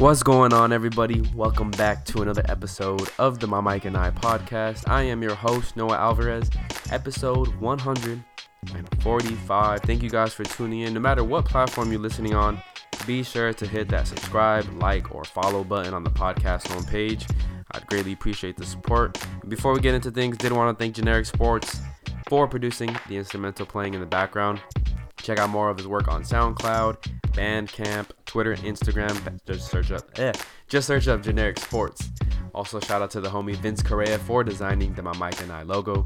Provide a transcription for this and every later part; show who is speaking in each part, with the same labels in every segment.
Speaker 1: What's going on, everybody? Welcome back to another episode of the My Mike and I podcast. I am your host, Noah Alvarez, episode 145. Thank you guys for tuning in. No matter what platform you're listening on, be sure to hit that subscribe, like, or follow button on the podcast homepage. I'd greatly appreciate the support. Before we get into things, did want to thank Generic Sports for producing the instrumental playing in the background. Check out more of his work on SoundCloud, Bandcamp, Twitter, and Instagram. Just search up, eh, just search up Generic Sports. Also, shout out to the homie Vince Correa for designing the My Mike and I logo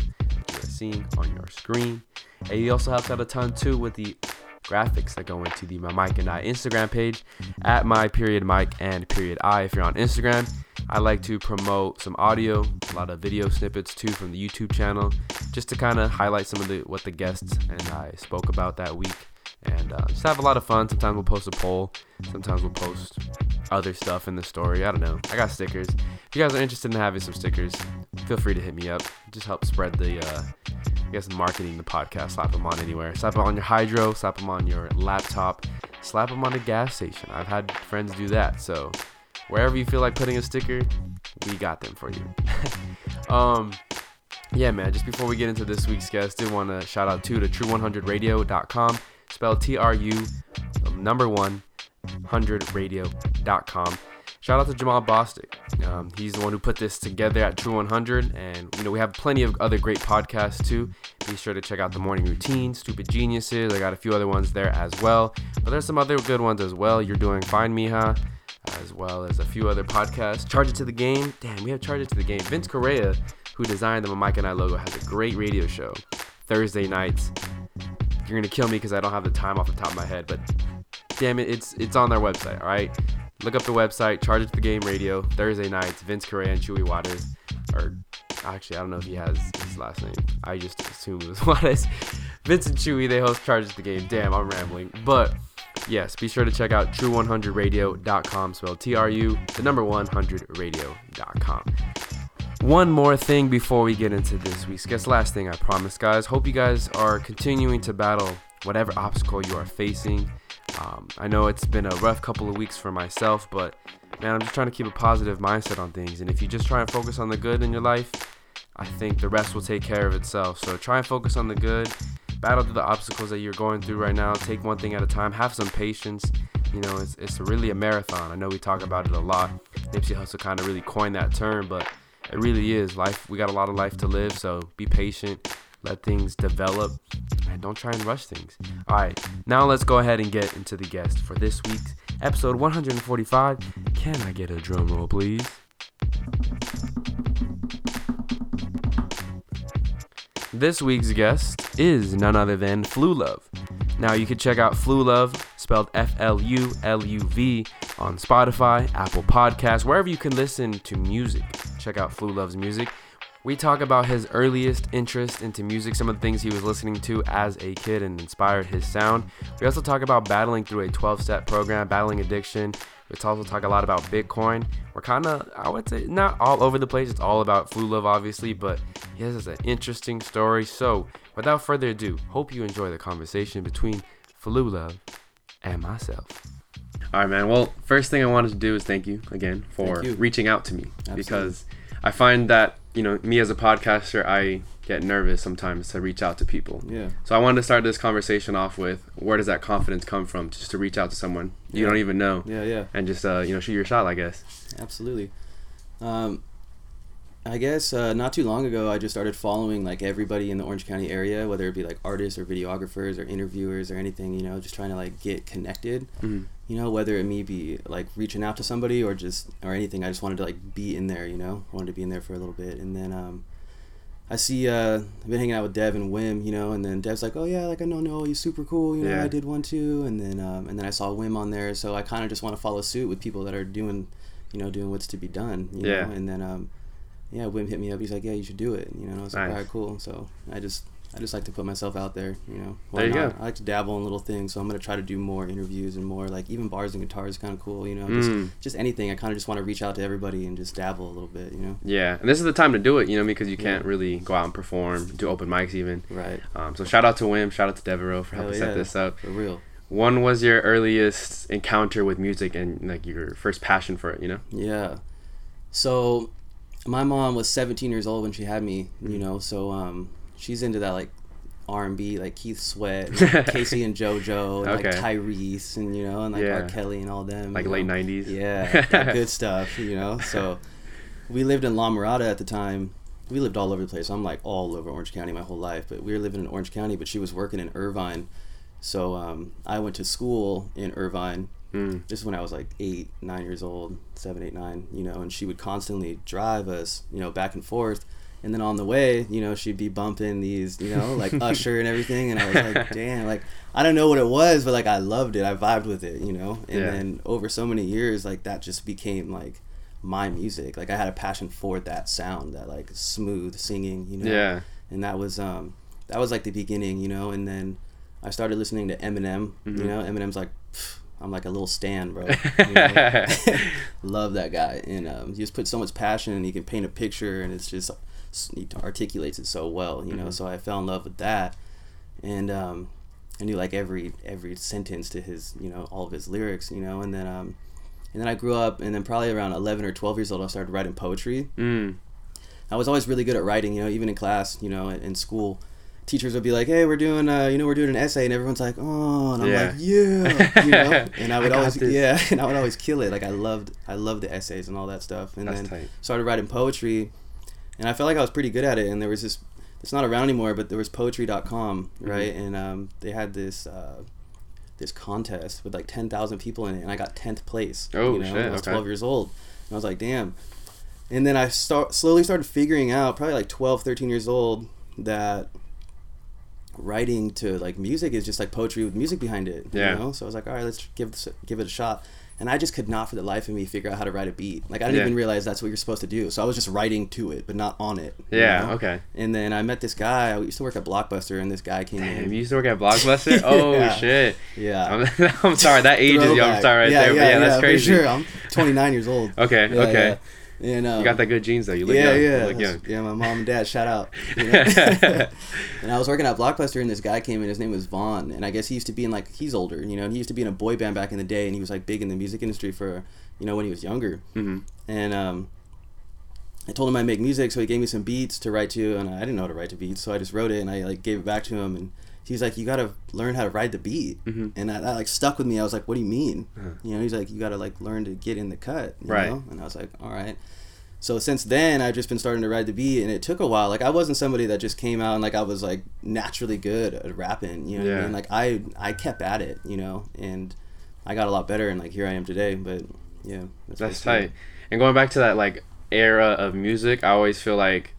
Speaker 1: you are seeing on your screen. And he also helps out a ton too with the graphics that go into the My Mike and I Instagram page at my period Mike and period I. If you're on Instagram, I like to promote some audio, a lot of video snippets too from the YouTube channel, just to kind of highlight some of the what the guests and I spoke about that week, and uh, just have a lot of fun. Sometimes we'll post a poll, sometimes we'll post other stuff in the story. I don't know. I got stickers. If you guys are interested in having some stickers, feel free to hit me up. Just help spread the, uh, guess, marketing the podcast. Slap them on anywhere. Slap them on your hydro. Slap them on your laptop. Slap them on a gas station. I've had friends do that. So wherever you feel like putting a sticker, we got them for you. um, yeah, man. Just before we get into this week's guest, did want to shout out to the True100Radio.com, Spell T-R-U, number 100radio.com. Shout out to Jamal Bostic. Um, he's the one who put this together at True 100, and you know we have plenty of other great podcasts too. Be sure to check out the Morning Routine, Stupid Geniuses. I got a few other ones there as well, but there's some other good ones as well. You're doing fine, Miha, as well as a few other podcasts. Charge it to the game. Damn, we have Charge it to the game. Vince Correa, who designed the Mike and I logo, has a great radio show Thursday nights. You're gonna kill me because I don't have the time off the top of my head, but damn it, it's it's on their website. All right, look up the website. Charge to the game radio Thursday nights. Vince Correa and Chewy Waters, or actually I don't know if he has his last name. I just assume it was Waters. Vince and Chewy they host Charge to the game. Damn, I'm rambling, but yes, be sure to check out true100radio.com, spelled T R U, the number 100radio.com. One more thing before we get into this week's guest. Last thing I promise, guys. Hope you guys are continuing to battle whatever obstacle you are facing. Um, I know it's been a rough couple of weeks for myself, but man, I'm just trying to keep a positive mindset on things. And if you just try and focus on the good in your life, I think the rest will take care of itself. So try and focus on the good, battle through the obstacles that you're going through right now. Take one thing at a time. Have some patience. You know, it's, it's really a marathon. I know we talk about it a lot. Nipsey Hussle kind of really coined that term, but it really is life. We got a lot of life to live, so be patient. Let things develop and don't try and rush things. All right, now let's go ahead and get into the guest for this week's episode 145. Can I get a drum roll, please? This week's guest is none other than Flu Luv. Now you can check out Flu Luv, spelled F L U L U V, on Spotify, Apple Podcasts, wherever you can listen to music. Check out Flu Luv's music. We talk about his earliest interest into music, some of the things he was listening to as a kid and inspired his sound. We also talk about battling through a 12 step program, battling addiction. We also talk a lot about Bitcoin. We're kind of, I would say, not all over the place. It's all about Flu Luv, obviously, but he has an interesting story. So, without further ado, hope you enjoy the conversation between Flu Luv and myself. All right, man. Well, first thing I wanted to do is thank you again for
Speaker 2: you.
Speaker 1: reaching out to me
Speaker 2: Absolutely.
Speaker 1: because I find that you know me as a podcaster, I get nervous sometimes to reach out to people.
Speaker 2: Yeah.
Speaker 1: So I wanted to start this conversation off with where does that confidence come from, just to reach out to someone you
Speaker 2: Yeah.
Speaker 1: don't even know
Speaker 2: Yeah, yeah,
Speaker 1: and just uh, you know shoot your shot, I guess.
Speaker 2: absolutely. Um, I guess uh, not too long ago, I just started following like everybody in the Orange County area, whether it be like artists or videographers or interviewers or anything. You know, just trying to like get connected.
Speaker 1: Mhm.
Speaker 2: You know, whether it may be like reaching out to somebody or just or anything. I just wanted to like be in there. You know, wanted to be in there for a little bit, and then um, I see uh, I've been hanging out with Dev and Wim, you know, and then Dev's like, oh yeah, like I know Noah, he's super cool, you know,
Speaker 1: Yeah.
Speaker 2: I did one too, and then um, and then I saw Wim on there, so I kind of just want to follow suit with people that are doing, you know, doing what's to be done, you
Speaker 1: Yeah.
Speaker 2: know, and then um, yeah, Wim hit me up, he's like, yeah, you should do it, you know, and I was like,
Speaker 1: Nice.
Speaker 2: all right, cool, so I just I just like to put myself out there, you know.
Speaker 1: There you
Speaker 2: not?
Speaker 1: go.
Speaker 2: I like to dabble in little things, so I'm gonna try to do more interviews and more like even bars and guitars is kind of cool, you know,
Speaker 1: Mm.
Speaker 2: just just anything. I kind of just want to reach out to everybody and just dabble a little bit, you know.
Speaker 1: Yeah, and this is the time to do it, you know, me because you can't really go out and perform, do open mics even.
Speaker 2: Right.
Speaker 1: Um, so shout out to Wim, shout out to Devereaux for helping set this up.
Speaker 2: For real.
Speaker 1: When was your earliest encounter with music and like your first passion for it? You know.
Speaker 2: Yeah. So, my mom was 17 years old when she had me. You know, so um, she's into that like R&B, like Keith Sweat, and K-Ci and JoJo, and
Speaker 1: Okay.
Speaker 2: like Tyrese, and you know, and like
Speaker 1: Yeah.
Speaker 2: R. Kelly and all them.
Speaker 1: Like late. 90s?
Speaker 2: Yeah, good stuff. You know, so we lived in La Mirada at the time. We lived all over the place. I'm like all over Orange County my whole life, but we were living in Orange County. But she was working in Irvine, so um, I went to school in Irvine.
Speaker 1: Mm.
Speaker 2: This is when I was like eight, nine years old, seven, eight, nine. You know, and she would constantly drive us, you know, back and forth. And then on the way, you know, she'd be bumping these, you know, like Usher and everything. And I was like, damn, like I don't know what it was, but like I loved it. I vibed with it, you know. And
Speaker 1: Yeah.
Speaker 2: then over so many years, like that just became like my music. Like I had a passion for that sound, that like smooth singing, you know.
Speaker 1: Yeah.
Speaker 2: And that was um that was like the beginning, you know. And then I started listening to Eminem.
Speaker 1: Mhm.
Speaker 2: You know, Eminem's like. pff, I'm like a little stan, bro. You know? Love that guy, and um, he just put so much passion, and he can paint a picture, and it's just he articulates it so well, you know.
Speaker 1: Mhm.
Speaker 2: So I fell in love with that, and um, I knew like every every sentence to his, you know, all of his lyrics, you know. And then um, and then I grew up, and then probably around 11 or 12 years old, I started writing poetry.
Speaker 1: Mm.
Speaker 2: I was always really good at writing, you know, even in class, you know, in, in school. Teachers would be like, "Hey, we're doing, uh, you know, we're doing an essay," and everyone's like, "Oh," and I'm
Speaker 1: Yeah.
Speaker 2: like, "Yeah," you know. And I would
Speaker 1: I
Speaker 2: always, yeah, and I would always kill it. Like I loved, I loved the essays and all that stuff. And
Speaker 1: That's
Speaker 2: then
Speaker 1: tight.
Speaker 2: started writing poetry, and I felt like I was pretty good at it. And there was this, it's not around anymore, but there was Poetry.com,
Speaker 1: Mm-hmm.
Speaker 2: right? And um, they had this. Uh, this contest with like 10,000 people in it and I got 10th place.
Speaker 1: Oh,
Speaker 2: you know,
Speaker 1: shit,
Speaker 2: I was
Speaker 1: okay.
Speaker 2: 12 years old. And I was like, damn. And then I start slowly started figuring out, probably like 12, 13 years old, that writing to like music is just like poetry with music behind it.
Speaker 1: Yeah.
Speaker 2: You know? So I was like, all right, let's give this, give it a shot. And I just could not for the life of me figure out how to write a beat. Like I didn't
Speaker 1: Yeah.
Speaker 2: even realize that's what you're supposed to do. So I was just writing to it, but not on it. you
Speaker 1: Yeah.
Speaker 2: know?
Speaker 1: Okay.
Speaker 2: And then I met this guy. I used to work at Blockbuster, and this guy came
Speaker 1: Damn,
Speaker 2: in.
Speaker 1: you used to work at Blockbuster? Oh
Speaker 2: Yeah.
Speaker 1: shit.
Speaker 2: Yeah.
Speaker 1: I'm, I'm sorry. That age is young.
Speaker 2: Throwback.
Speaker 1: Sorry right
Speaker 2: yeah,
Speaker 1: there.
Speaker 2: Yeah,
Speaker 1: yeah, that's
Speaker 2: for
Speaker 1: crazy.
Speaker 2: sure. I'm 29 years old.
Speaker 1: Okay. Okay.
Speaker 2: Yeah. And um,
Speaker 1: You got that good genes though. You look
Speaker 2: yeah,
Speaker 1: young.
Speaker 2: yeah,
Speaker 1: You look young.
Speaker 2: yeah. My mom and dad, shout out. you know? and I was working at Blockbuster, and this guy came in. His name was Vaughn, and I guess he used to be in like he's older, you know. And he used to be in a boy band back in the day, and he was like big in the music industry for you know when he was younger.
Speaker 1: hmm
Speaker 2: And um, I told him I make music, so he gave me some beats to write to, and I didn't know how to write to beats, so I just wrote it and I like gave it back to him, and he's like, "You gotta learn how to ride the beat,"
Speaker 1: Mhm.
Speaker 2: and that, that like stuck with me. I was like, "What do you mean?"
Speaker 1: Uh-huh.
Speaker 2: You know, he's like, "You gotta like learn to get in the cut," you
Speaker 1: Right.
Speaker 2: know? And I was like, "All right." So since then, I've just been starting to ride the beat, and it took a while. Like I wasn't somebody that just came out and like I was like naturally good at rapping. You know what I
Speaker 1: Yeah.
Speaker 2: mean? Like I I kept at it, you know, and I got a lot better, and like here I am today. But yeah,
Speaker 1: That's
Speaker 2: basically
Speaker 1: tight. And going back to that like era of music, I always feel like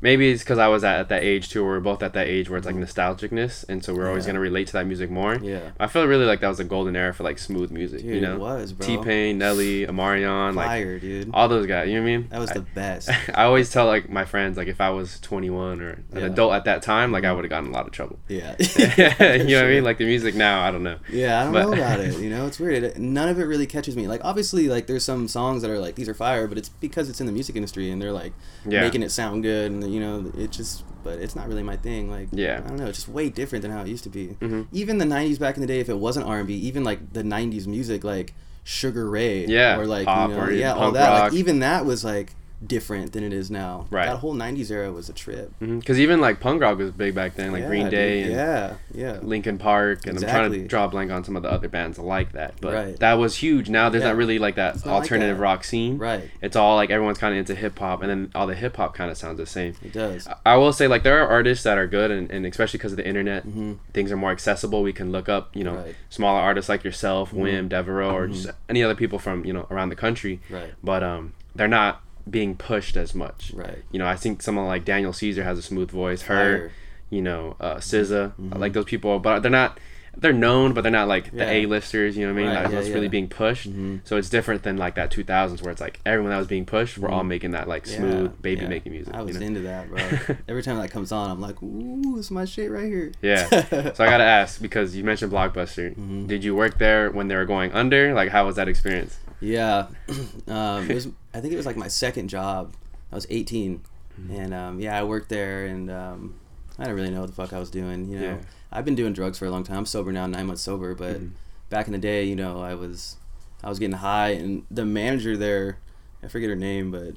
Speaker 1: maybe it's because I was at, at that age too. Where we're both at that age where it's like nostalgicness, and so we're always gonna relate to that music more.
Speaker 2: Yeah.
Speaker 1: I feel really like that was a golden era for like smooth music.
Speaker 2: Dude,
Speaker 1: you know,
Speaker 2: it was, bro.
Speaker 1: T Pain, Nelly, Omarion, like
Speaker 2: Fire, dude.
Speaker 1: all those guys. You know what I mean?
Speaker 2: That was
Speaker 1: I-
Speaker 2: the best.
Speaker 1: I always tell like my friends like if I was 21 or an
Speaker 2: Yeah.
Speaker 1: Adult at that time, like I would have gotten a lot of trouble.
Speaker 2: Yeah.
Speaker 1: you know what I mean? Like the music now, I don't know.
Speaker 2: Yeah, I don't
Speaker 1: But-
Speaker 2: know about it. You know, it's weird. It, none of it really catches me. Like, obviously, like there's some songs that are like these are fire, but it's because it's in the music industry and they're like
Speaker 1: Yeah.
Speaker 2: making it sound good, and you know, it just. But it's not really my thing. Like,
Speaker 1: Yeah.
Speaker 2: I don't know. It's just way different than how it used to be.
Speaker 1: Mhm.
Speaker 2: Even the '90s back in the day, if it wasn't R&B, even like the '90s music, like Sugar Ray,
Speaker 1: Yeah,
Speaker 2: or like
Speaker 1: pop
Speaker 2: you know,
Speaker 1: or
Speaker 2: yeah, all that.
Speaker 1: rock.
Speaker 2: Like even that was like different than it is now.
Speaker 1: Right.
Speaker 2: That whole '90s era was a trip.
Speaker 1: Because even like punk rock was big back then, like
Speaker 2: Yeah,
Speaker 1: Green
Speaker 2: dude.
Speaker 1: Day and
Speaker 2: yeah, yeah.
Speaker 1: Linkin Park, and I'm trying to draw a blank on some of the other bands like that. But
Speaker 2: Right.
Speaker 1: that was huge. Now there's
Speaker 2: Yeah.
Speaker 1: not really like that
Speaker 2: not like
Speaker 1: alternative
Speaker 2: that.
Speaker 1: rock scene.
Speaker 2: Right.
Speaker 1: It's all like everyone's kind of into hip hop, and then all the hip hop kind of sounds the same.
Speaker 2: It does.
Speaker 1: I- I will say like there are artists that are good, and, and especially because of the internet,
Speaker 2: hmm
Speaker 1: things are more accessible. We can look up, you know,
Speaker 2: Right.
Speaker 1: smaller artists like yourself,
Speaker 2: Mhm.
Speaker 1: Wim, Devereaux, or just any other people from you know around the country.
Speaker 2: Right.
Speaker 1: But um, they're not being pushed as much.
Speaker 2: Right.
Speaker 1: You know, I think someone like Daniel Caesar has a smooth voice. Her,
Speaker 2: Fire.
Speaker 1: you know, uh, SZA,
Speaker 2: Mhm.
Speaker 1: I like those people, but they're not. They're known, but they're not like the
Speaker 2: Yeah.
Speaker 1: A-listers. You know what I mean?
Speaker 2: Right,
Speaker 1: Like
Speaker 2: yeah,
Speaker 1: what's really being pushed.
Speaker 2: Mhm.
Speaker 1: So it's different than like that 2000s where it's like everyone that was being pushed, we're all
Speaker 2: Mhm.
Speaker 1: making that like
Speaker 2: Yeah,
Speaker 1: smooth baby
Speaker 2: yeah.
Speaker 1: making music.
Speaker 2: I was
Speaker 1: you know?
Speaker 2: into that, bro. Every time that comes on, I'm like, ooh, this is my shit right here.
Speaker 1: Yeah. so I gotta ask because you mentioned Blockbuster.
Speaker 2: Mhm.
Speaker 1: Did you work there when they were going under? Like, how was that experience?
Speaker 2: yeah, um, it was. I think it was like my second job. I was 18,
Speaker 1: Mm-hmm.
Speaker 2: and um, yeah, I worked there, and um, I didn't really know what the fuck I was doing. You know,
Speaker 1: Yeah.
Speaker 2: I've been doing drugs for a long time. I'm sober now, nine months sober. But
Speaker 1: Mhm.
Speaker 2: back in the day, you know, I was I was getting high, and the manager there, I forget her name, but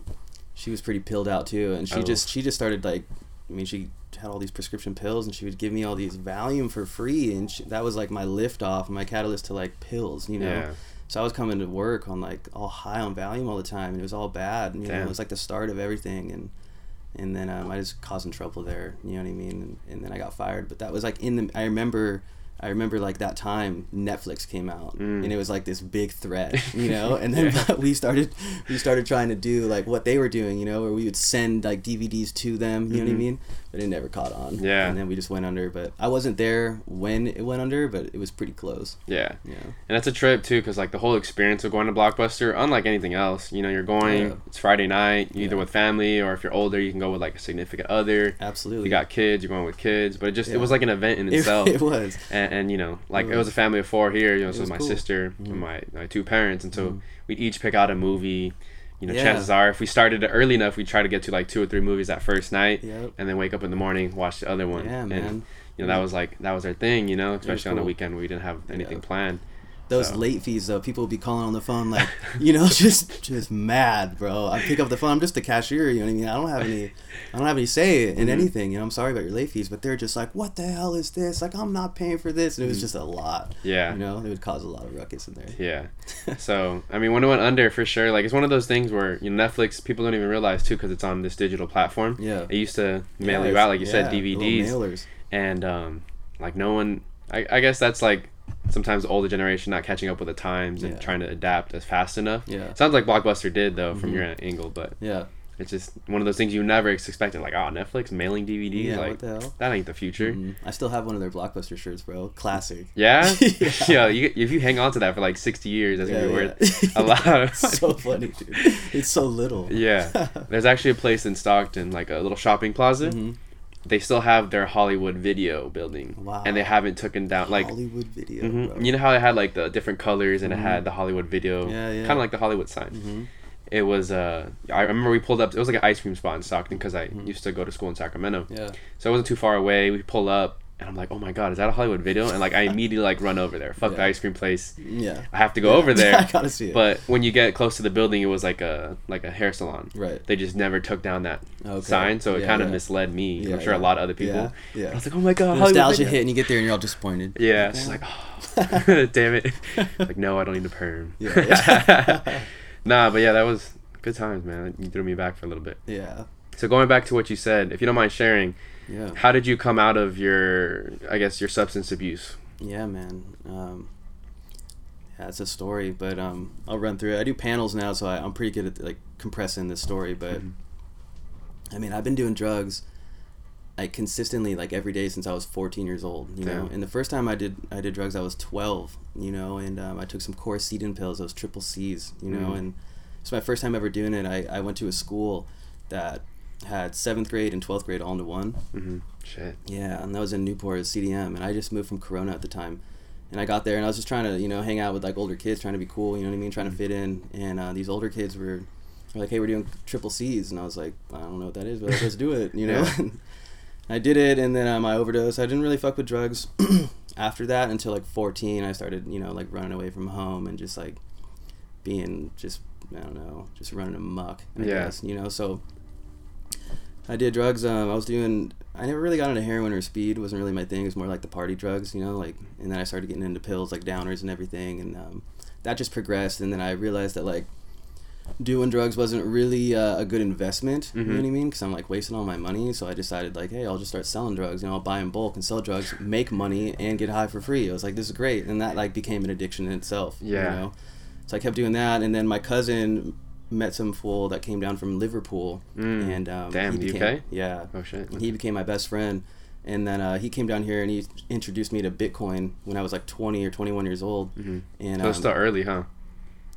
Speaker 2: she was pretty pilled out too, and she
Speaker 1: Oh.
Speaker 2: just she just started like, I mean, she had all these prescription pills, and she would give me all these Valium for free, and she, that was like my lift off, my catalyst to like pills, you know.
Speaker 1: Yeah.
Speaker 2: So I was coming to work on like all high on Valium all the time, and it was all bad. And, You know, it was like the start of everything, and and then um, I just causing trouble there. You know what I mean? And, and then I got fired. But that was like in the. I remember. I remember like that time Netflix came out
Speaker 1: Mm.
Speaker 2: and it was like this big threat, you know. And then we started we started trying to do like what they were doing, you know, where we would send like DVDs to them, you know what I
Speaker 1: Mhm.
Speaker 2: mean? But it never caught on.
Speaker 1: Yeah.
Speaker 2: And then we just went under. But I wasn't there when it went under, but it was pretty close.
Speaker 1: Yeah.
Speaker 2: Know.
Speaker 1: And that's a trip too, because like the whole experience of going to Blockbuster, unlike anything else, you know, you're going.
Speaker 2: Yeah.
Speaker 1: It's Friday night, either
Speaker 2: Yeah.
Speaker 1: with family or if you're older, you can go with like a significant other.
Speaker 2: Absolutely.
Speaker 1: You got kids, you're going with kids, but it just
Speaker 2: Yeah.
Speaker 1: it was like an event in
Speaker 2: it,
Speaker 1: itself.
Speaker 2: it was.
Speaker 1: and, and you know, like it
Speaker 2: was.
Speaker 1: was a family of four here. You know, so my
Speaker 2: cool.
Speaker 1: sister
Speaker 2: Mhm.
Speaker 1: and my my two parents, and so
Speaker 2: Mhm.
Speaker 1: we'd each pick out a movie. You know,
Speaker 2: Yeah.
Speaker 1: chances are, if we started early enough, we'd try to get to like two or three movies that first night,
Speaker 2: Yep.
Speaker 1: and then wake up in the morning, watch the other one.
Speaker 2: Yeah,
Speaker 1: and,
Speaker 2: man.
Speaker 1: You know, that was like that was our thing. You know, especially on a
Speaker 2: cool.
Speaker 1: weekend where we didn't have anything
Speaker 2: Yeah.
Speaker 1: planned.
Speaker 2: Those
Speaker 1: So-
Speaker 2: late fees though, people would be calling on the phone like, you know, just just mad, bro. I pick up the phone. I'm just a cashier. You know what I mean? I don't have any, I don't have any say in
Speaker 1: Mhm.
Speaker 2: anything. You know, I'm sorry about your late fees, but they're just like, what the hell is this? Like, I'm not paying for this, and it was
Speaker 1: Mhm.
Speaker 2: just a lot.
Speaker 1: Yeah.
Speaker 2: You know, it would cause a lot of ruckus in there.
Speaker 1: Yeah. So I mean, when it went under, for sure, like it's one of those things where you know Netflix people don't even realize too because it's on this digital platform.
Speaker 2: Yeah.
Speaker 1: It used to mail
Speaker 2: Yeah,
Speaker 1: you out, like you said,
Speaker 2: yeah, little
Speaker 1: DVDs,
Speaker 2: mailers.
Speaker 1: and um, like no one. I, I guess that's like sometimes the older generation not catching up with the times and
Speaker 2: Yeah.
Speaker 1: trying to adapt as fast enough.
Speaker 2: Yeah.
Speaker 1: Sounds like Blockbuster did though from
Speaker 2: Mhm.
Speaker 1: your angle, but
Speaker 2: Yeah.
Speaker 1: it's just one of those things you never expected. Like, oh, Netflix mailing DVDs,
Speaker 2: Yeah.
Speaker 1: like
Speaker 2: what the hell?
Speaker 1: that ain't the future.
Speaker 2: Mhm. I still have one of their blockbuster shirts, bro. Classic.
Speaker 1: Yeah,
Speaker 2: Yeah.
Speaker 1: yeah. You, if you hang on to that for like sixty years, that's gonna be
Speaker 2: Yeah,
Speaker 1: worth a lot.
Speaker 2: so funny, dude. It's so little.
Speaker 1: Yeah. There's actually a place in Stockton, like a little shopping plaza.
Speaker 2: Mhm.
Speaker 1: They still have their Hollywood video building.
Speaker 2: Wow.
Speaker 1: And they haven't taken down like
Speaker 2: Hollywood video.
Speaker 1: mhm. you know how it had like the different colors and it
Speaker 2: Mhm.
Speaker 1: had the Hollywood video.
Speaker 2: Yeah, yeah.
Speaker 1: Kind of like the Hollywood sign.
Speaker 2: Mhm.
Speaker 1: It was uh I remember we pulled up it was like an ice cream spot in Stockton cuz I
Speaker 2: Mhm.
Speaker 1: used to go to school in Sacramento.
Speaker 2: Yeah.
Speaker 1: So it wasn't too far away. We pull up and I'm like, "Oh my god, is that a Hollywood video?" And like I immediately like run over there. Fuck the ice cream place.
Speaker 2: Yeah.
Speaker 1: I have to go
Speaker 2: Yeah.
Speaker 1: over there.
Speaker 2: I gotta see it.
Speaker 1: But when you get close to the building, it was like a like a hair salon.
Speaker 2: right.
Speaker 1: They just never took down that
Speaker 2: Okay.
Speaker 1: sign, so it
Speaker 2: Yeah,
Speaker 1: kind of
Speaker 2: yeah.
Speaker 1: misled me.
Speaker 2: Yeah,
Speaker 1: I'm sure a lot of other people.
Speaker 2: Yeah. yeah.
Speaker 1: I was like, oh my god,
Speaker 2: The
Speaker 1: Hollywood
Speaker 2: nostalgia
Speaker 1: video."
Speaker 2: hit, and you get there, and you're all disappointed.
Speaker 1: Yeah,
Speaker 2: Like,
Speaker 1: it's like, oh, damn it. like, no, I don't need a perm.
Speaker 2: Yeah, yeah.
Speaker 1: nah, but yeah, that was good times, man. You threw me back for a little bit.
Speaker 2: yeah.
Speaker 1: So going back to what you said, if you don't mind sharing,
Speaker 2: Yeah.
Speaker 1: how did you come out of your, I guess, your substance abuse?
Speaker 2: Yeah, man. Um, yeah, it's a story, but um, I'll run through it. I do panels now, so I, I'm pretty good at like compressing this story. But
Speaker 1: Mhm.
Speaker 2: I mean, I've been doing drugs like consistently, like every day since I was 14 years old. You know, and the first time I did I did drugs, I was 12. You know, and um, I took some Coricidin pills, those triple C's. You know,
Speaker 1: Mhm.
Speaker 2: and it's my first time ever doing it. I, I went to a school that had seventh grade and 12th grade all into one.
Speaker 1: Mm-hmm. Shit.
Speaker 2: Yeah, and that was in Newport, CDM, and I just moved from Corona at the time. And I got there, and I was just trying to, you know, hang out with like older kids, trying to be cool, you know what I mean, trying to fit in. And uh, these older kids were, were like, "Hey, we're doing triple C's," and I was like, "I don't know what that is, but let's do it," you know. I did it, and then um, I overdosed. I didn't really fuck with drugs after that until like 14. I started, you know, like running away from home and just like being just, I don't know, just running amok. I
Speaker 1: Yeah.
Speaker 2: guess, you know. So I did drugs. Um, I was doing. I never really got into heroin or speed. It wasn't really my thing. It was more like the party drugs, you know. Like, and then I started getting into pills, like downers and everything, and um, that just progressed. And then I realized that like doing drugs wasn't really uh, a good investment. You know
Speaker 1: Mhm.
Speaker 2: what I mean? Because I'm like wasting all my money. So I decided like, hey, I'll just start selling drugs. You know, I'll buy in bulk and sell drugs, make money, and get high for free. I was like, this is great, and that like became an addiction in itself.
Speaker 1: Yeah.
Speaker 2: You know? So I kept doing that, and then my cousin met some fool that came down from Liverpool,
Speaker 1: Mm.
Speaker 2: and um,
Speaker 1: Damn,
Speaker 2: he became,
Speaker 1: UK?
Speaker 2: Yeah,
Speaker 1: Oh shit.
Speaker 2: and he became my best friend. And then uh, he came down here and he introduced me to Bitcoin when I was like 20 or 21 years old.
Speaker 1: Mm-hmm.
Speaker 2: And
Speaker 1: So
Speaker 2: um,
Speaker 1: still early, huh?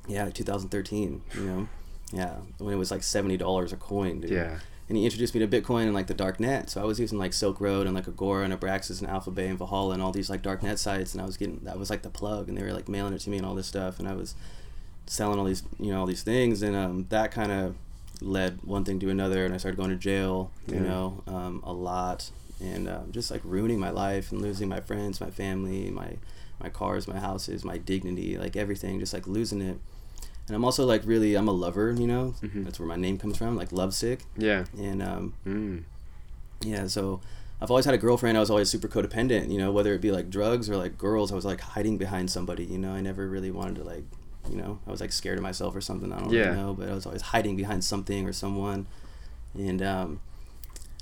Speaker 2: yeah, 2013, you know, yeah, when it was like seventy dollars a coin, dude.
Speaker 1: Yeah.
Speaker 2: And he introduced me to Bitcoin and like the dark net. So I was using like Silk Road and like Agora and Abraxas and Alpha Bay and Valhalla and all these like dark net sites. And I was getting that was like the plug, and they were like mailing it to me and all this stuff. And I was selling all these you know all these things, and um, that kind of led one thing to another. And I started going to jail, you
Speaker 1: Yeah.
Speaker 2: know, um, a lot. and um, just like ruining my life and losing my friends, my family, my my cars, my houses, my dignity, like everything, just like losing it. And I'm also like really, I'm a lover, you know.
Speaker 1: Mhm.
Speaker 2: That's where my name comes from, like lovesick.
Speaker 1: Yeah.
Speaker 2: And um,
Speaker 1: Mm.
Speaker 2: yeah, so I've always had a girlfriend. I was always super codependent, you know, whether it be like drugs or like girls. I was like hiding behind somebody, you know. I never really wanted to like, you know, I was like scared of myself or something. I don't
Speaker 1: Yeah.
Speaker 2: really know, but I was always hiding behind something or someone. And um,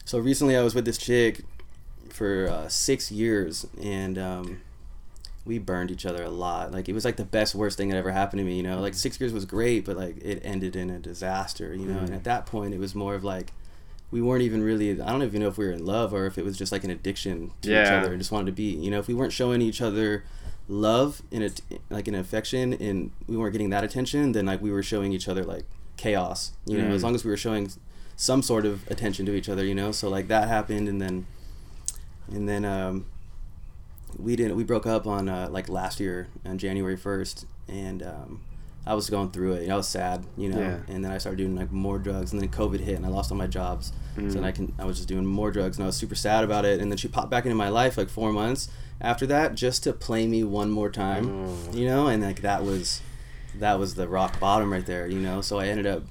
Speaker 2: so recently I was with this chick for uh, six years, and um, we burned each other a lot. Like it was like the best worst thing that ever happened to me. You know, like six years was great, but like it ended in a disaster. You know, and
Speaker 1: Mm.
Speaker 2: at that point it was more of like we weren't even really. I don't even know if we were in love or if it was just like an addiction to each other and just wanted to be. You know, if we weren't showing each other love in it like an affection and we weren't getting that attention, then like we were showing each other like chaos. You know,
Speaker 1: Mm.
Speaker 2: as long as we were showing some sort of attention to each other. You know, so like that happened, and then and then um, we didn't we broke up on uh, like last year on January first, and um, I was going through it. I was sad, you know,
Speaker 1: Yeah.
Speaker 2: and then I started doing like more drugs, and then COVID hit, and I lost all my jobs. So then
Speaker 1: Mm.
Speaker 2: I can I was just doing more drugs, and I was super sad about it. And then she popped back into my life like four months after that, just to play me one more time,
Speaker 1: Oh.
Speaker 2: you know, and like that was that was the rock bottom right there, you know. So I ended up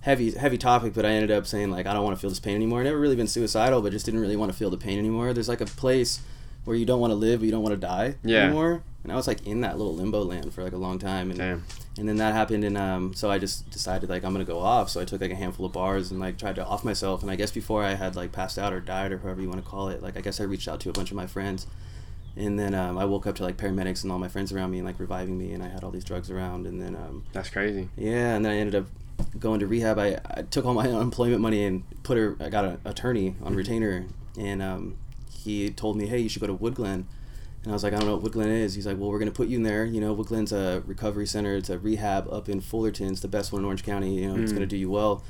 Speaker 2: heavy heavy topic, but I ended up saying like I don't want to feel this pain anymore. I never really been suicidal, but just didn't really want to feel the pain anymore. There's like a place where you don't want to live, but you don't want to die
Speaker 1: Yeah.
Speaker 2: anymore. And I was like in that little limbo land for like a long time, and
Speaker 1: Damn.
Speaker 2: and then that happened, and um, so I just decided like I'm gonna go off. So I took like a handful of bars and like tried to off myself. And I guess before I had like passed out or died or however you want to call it, like I guess I reached out to a bunch of my friends, and then um, I woke up to like paramedics and all my friends around me and like reviving me, and I had all these drugs around, and then um,
Speaker 1: That's crazy.
Speaker 2: yeah, and then I ended up going to rehab. I, I took all my unemployment money and put her. I got an attorney on retainer, and um, he told me, "Hey, you should go to Wood Glen." And I was like, "I don't know what Wood Glen is." He's like, "Well, we're gonna put you in there. You know, Wood Glen's a recovery center. It's a rehab up in Fullerton. It's the best one in Orange County. You know, it's
Speaker 1: Mm.
Speaker 2: gonna do you well."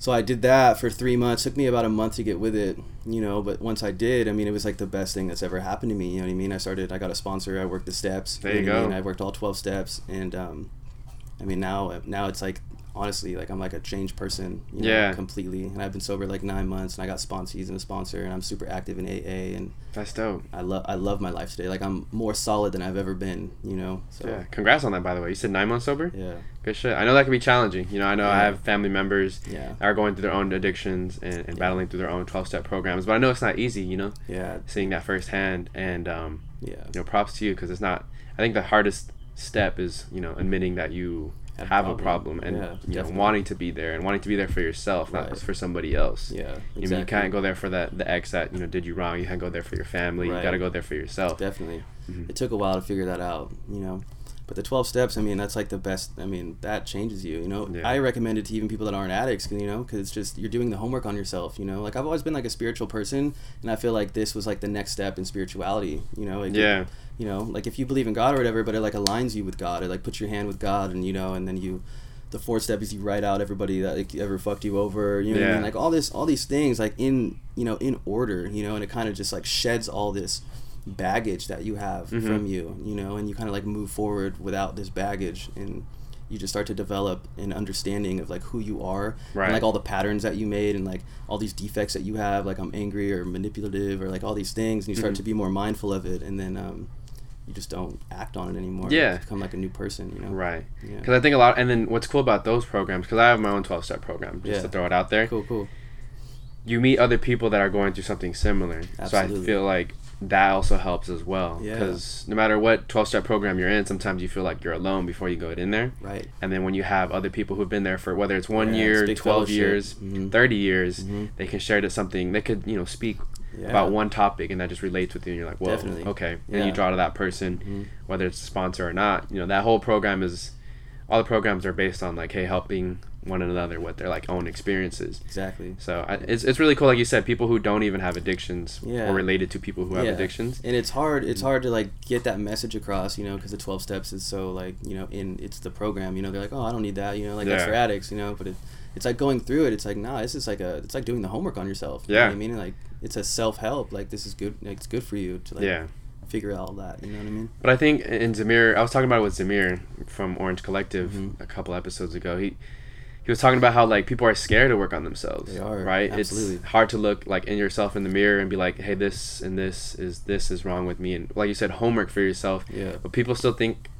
Speaker 2: So I did that for three months. Took me about a month to get with it, you know. But once I did, I mean, it was like the best thing that's ever happened to me. You know what I mean? I started. I got a sponsor. I worked the steps.
Speaker 1: There you
Speaker 2: know what I
Speaker 1: go.
Speaker 2: mean? I worked all twelve steps, and um, I mean now now it's like honestly like I'm like a changed person. You know,
Speaker 1: Yeah.
Speaker 2: Completely. And I've been sober like nine months, and I got sponsees and a sponsor, and I'm super active in AA, and
Speaker 1: That's dope.
Speaker 2: I love I love my life today. Like I'm more solid than I've ever been. You know. So
Speaker 1: Yeah. Congrats on that, by the way. You said nine months sober.
Speaker 2: yeah.
Speaker 1: Good shit. I know that can be challenging. You know, I know I have family members
Speaker 2: Yeah.
Speaker 1: that are going through their own addictions and, and battling through their own 12 step programs, but I know it's not easy, you know,
Speaker 2: Yeah.
Speaker 1: seeing that firsthand. And, um,
Speaker 2: Yeah.
Speaker 1: you know, props to you because it's not, I think the hardest step is, you know, admitting that you
Speaker 2: Have
Speaker 1: have,
Speaker 2: a
Speaker 1: problem and,
Speaker 2: Yeah,
Speaker 1: you know, wanting to be there and wanting to be there for yourself, not
Speaker 2: Right.
Speaker 1: for somebody else.
Speaker 2: Yeah.
Speaker 1: You mean, you can't go there for that the ex that you know did you wrong. You can't go there for your family.
Speaker 2: Right.
Speaker 1: You got to go there for yourself.
Speaker 2: Definitely.
Speaker 1: Mhm.
Speaker 2: It took a while to figure that out, you know. But the 12 steps, I mean, that's like the best. I mean, that changes you, you know.
Speaker 1: Yeah.
Speaker 2: I recommend it to even people that aren't addicts, you know, because it's just you're doing the homework on yourself, you know. Like I've always been like a spiritual person, and I feel like this was like the next step in spirituality, you know. It-
Speaker 1: Yeah.
Speaker 2: You know, like if you believe in God or whatever, but it like aligns you with God. It like puts your hand with God, and you know, and then you. The fourth step is you write out everybody that like, ever fucked you over. You know what I mean? Like all this, all these things, like in you know, in order. You know, and it kind of just like sheds all this baggage that you have
Speaker 1: Mhm.
Speaker 2: from you, you know, and you kind of like move forward without this baggage and you just start to develop an understanding of like who you are
Speaker 1: Right.
Speaker 2: and like all the patterns that you made and like all these defects that you have like I'm angry or manipulative or like all these things and you start
Speaker 1: Mhm.
Speaker 2: to be more mindful of it and then um you just don't act on it anymore.
Speaker 1: Yeah.
Speaker 2: You become like a new person, you know.
Speaker 1: Right.
Speaker 2: Yeah.
Speaker 1: Because I think a lot, and then what's cool about those programs, because I have my own 12 step program, just
Speaker 2: Yeah.
Speaker 1: to throw it out there.
Speaker 2: Cool, cool.
Speaker 1: You meet other people that are going through something similar. So I feel like that also helps as well.
Speaker 2: Yeah.
Speaker 1: Because no matter what 12 step program you're in, sometimes you feel like you're alone before you go in there.
Speaker 2: Right.
Speaker 1: And then when you have other people who've been there for whether it's one
Speaker 2: Yeah,
Speaker 1: year, 12
Speaker 2: fellowship.
Speaker 1: years,
Speaker 2: Mhm.
Speaker 1: 30 years,
Speaker 2: Mhm.
Speaker 1: they can share to something. They could, you know, speak
Speaker 2: Yeah.
Speaker 1: about one topic and that just relates with you. And you're like, well,
Speaker 2: Definitely.
Speaker 1: okay. And
Speaker 2: Yeah.
Speaker 1: you draw to that person,
Speaker 2: Mhm.
Speaker 1: whether it's a sponsor or not. You know, that whole program is, all the programs are based on like, hey, helping one another with their like own experiences.
Speaker 2: Exactly.
Speaker 1: So I, it's, it's really cool, like you said, people who don't even have addictions
Speaker 2: Yeah.
Speaker 1: or related to people who have
Speaker 2: Yeah.
Speaker 1: addictions.
Speaker 2: and it's hard it's hard to like get that message across you know because the 12 steps is so like you know in it's the program you know they're like oh i don't need that you know like that's for addicts you know but it, it's like going through it it's like nah this is like a it's like doing the homework on yourself you know
Speaker 1: Yeah.
Speaker 2: what i mean like it's a self-help like this is good like it's good for you to like
Speaker 1: yeah.
Speaker 2: figure out all that you know what i mean
Speaker 1: But I think in Zamir, I was talking about it with Zamir from Orange Collective
Speaker 2: Mhm.
Speaker 1: a couple episodes ago. He he was talking about how like people are scared to work on themselves.
Speaker 2: They are,
Speaker 1: right.
Speaker 2: absolutely.
Speaker 1: It's hard to look like in yourself in the mirror and be like, hey, this and this is this is wrong with me, and like you said, homework for yourself.
Speaker 2: Yeah.
Speaker 1: But people still think,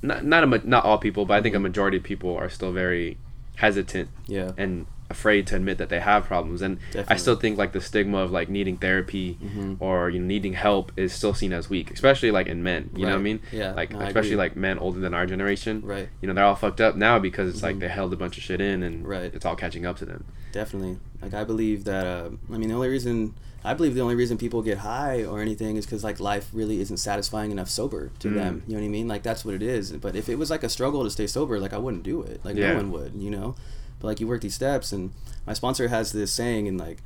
Speaker 1: not not a not all people, but I think a
Speaker 2: Mhm.
Speaker 1: majority of people are still very hesitant
Speaker 2: Yeah.
Speaker 1: and afraid to admit that they have problems and i still think like the stigma of like needing therapy
Speaker 2: Mhm.
Speaker 1: or you know needing help is still seen as weak especially like in men you know what i mean
Speaker 2: Yeah,
Speaker 1: like
Speaker 2: no,
Speaker 1: especially like men older than our generation
Speaker 2: Right.
Speaker 1: you know they're all fucked up now because it's like
Speaker 2: Mhm.
Speaker 1: they held a bunch of shit in and
Speaker 2: Right.
Speaker 1: it's all catching up to them
Speaker 2: Definitely. Like I believe that. Uh, I mean, the only reason I believe the only reason people get high or anything is because like life really isn't satisfying enough sober to
Speaker 1: Mm.
Speaker 2: them. You know what I mean? Like that's what it is. But if it was like a struggle to stay sober, like I wouldn't do it. Like
Speaker 1: Yeah.
Speaker 2: no one would. You know. But like you work these steps, and my sponsor has this saying, and like,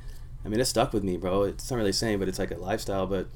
Speaker 2: I mean, it stuck with me, bro. It's not really a saying, but it's like a lifestyle. But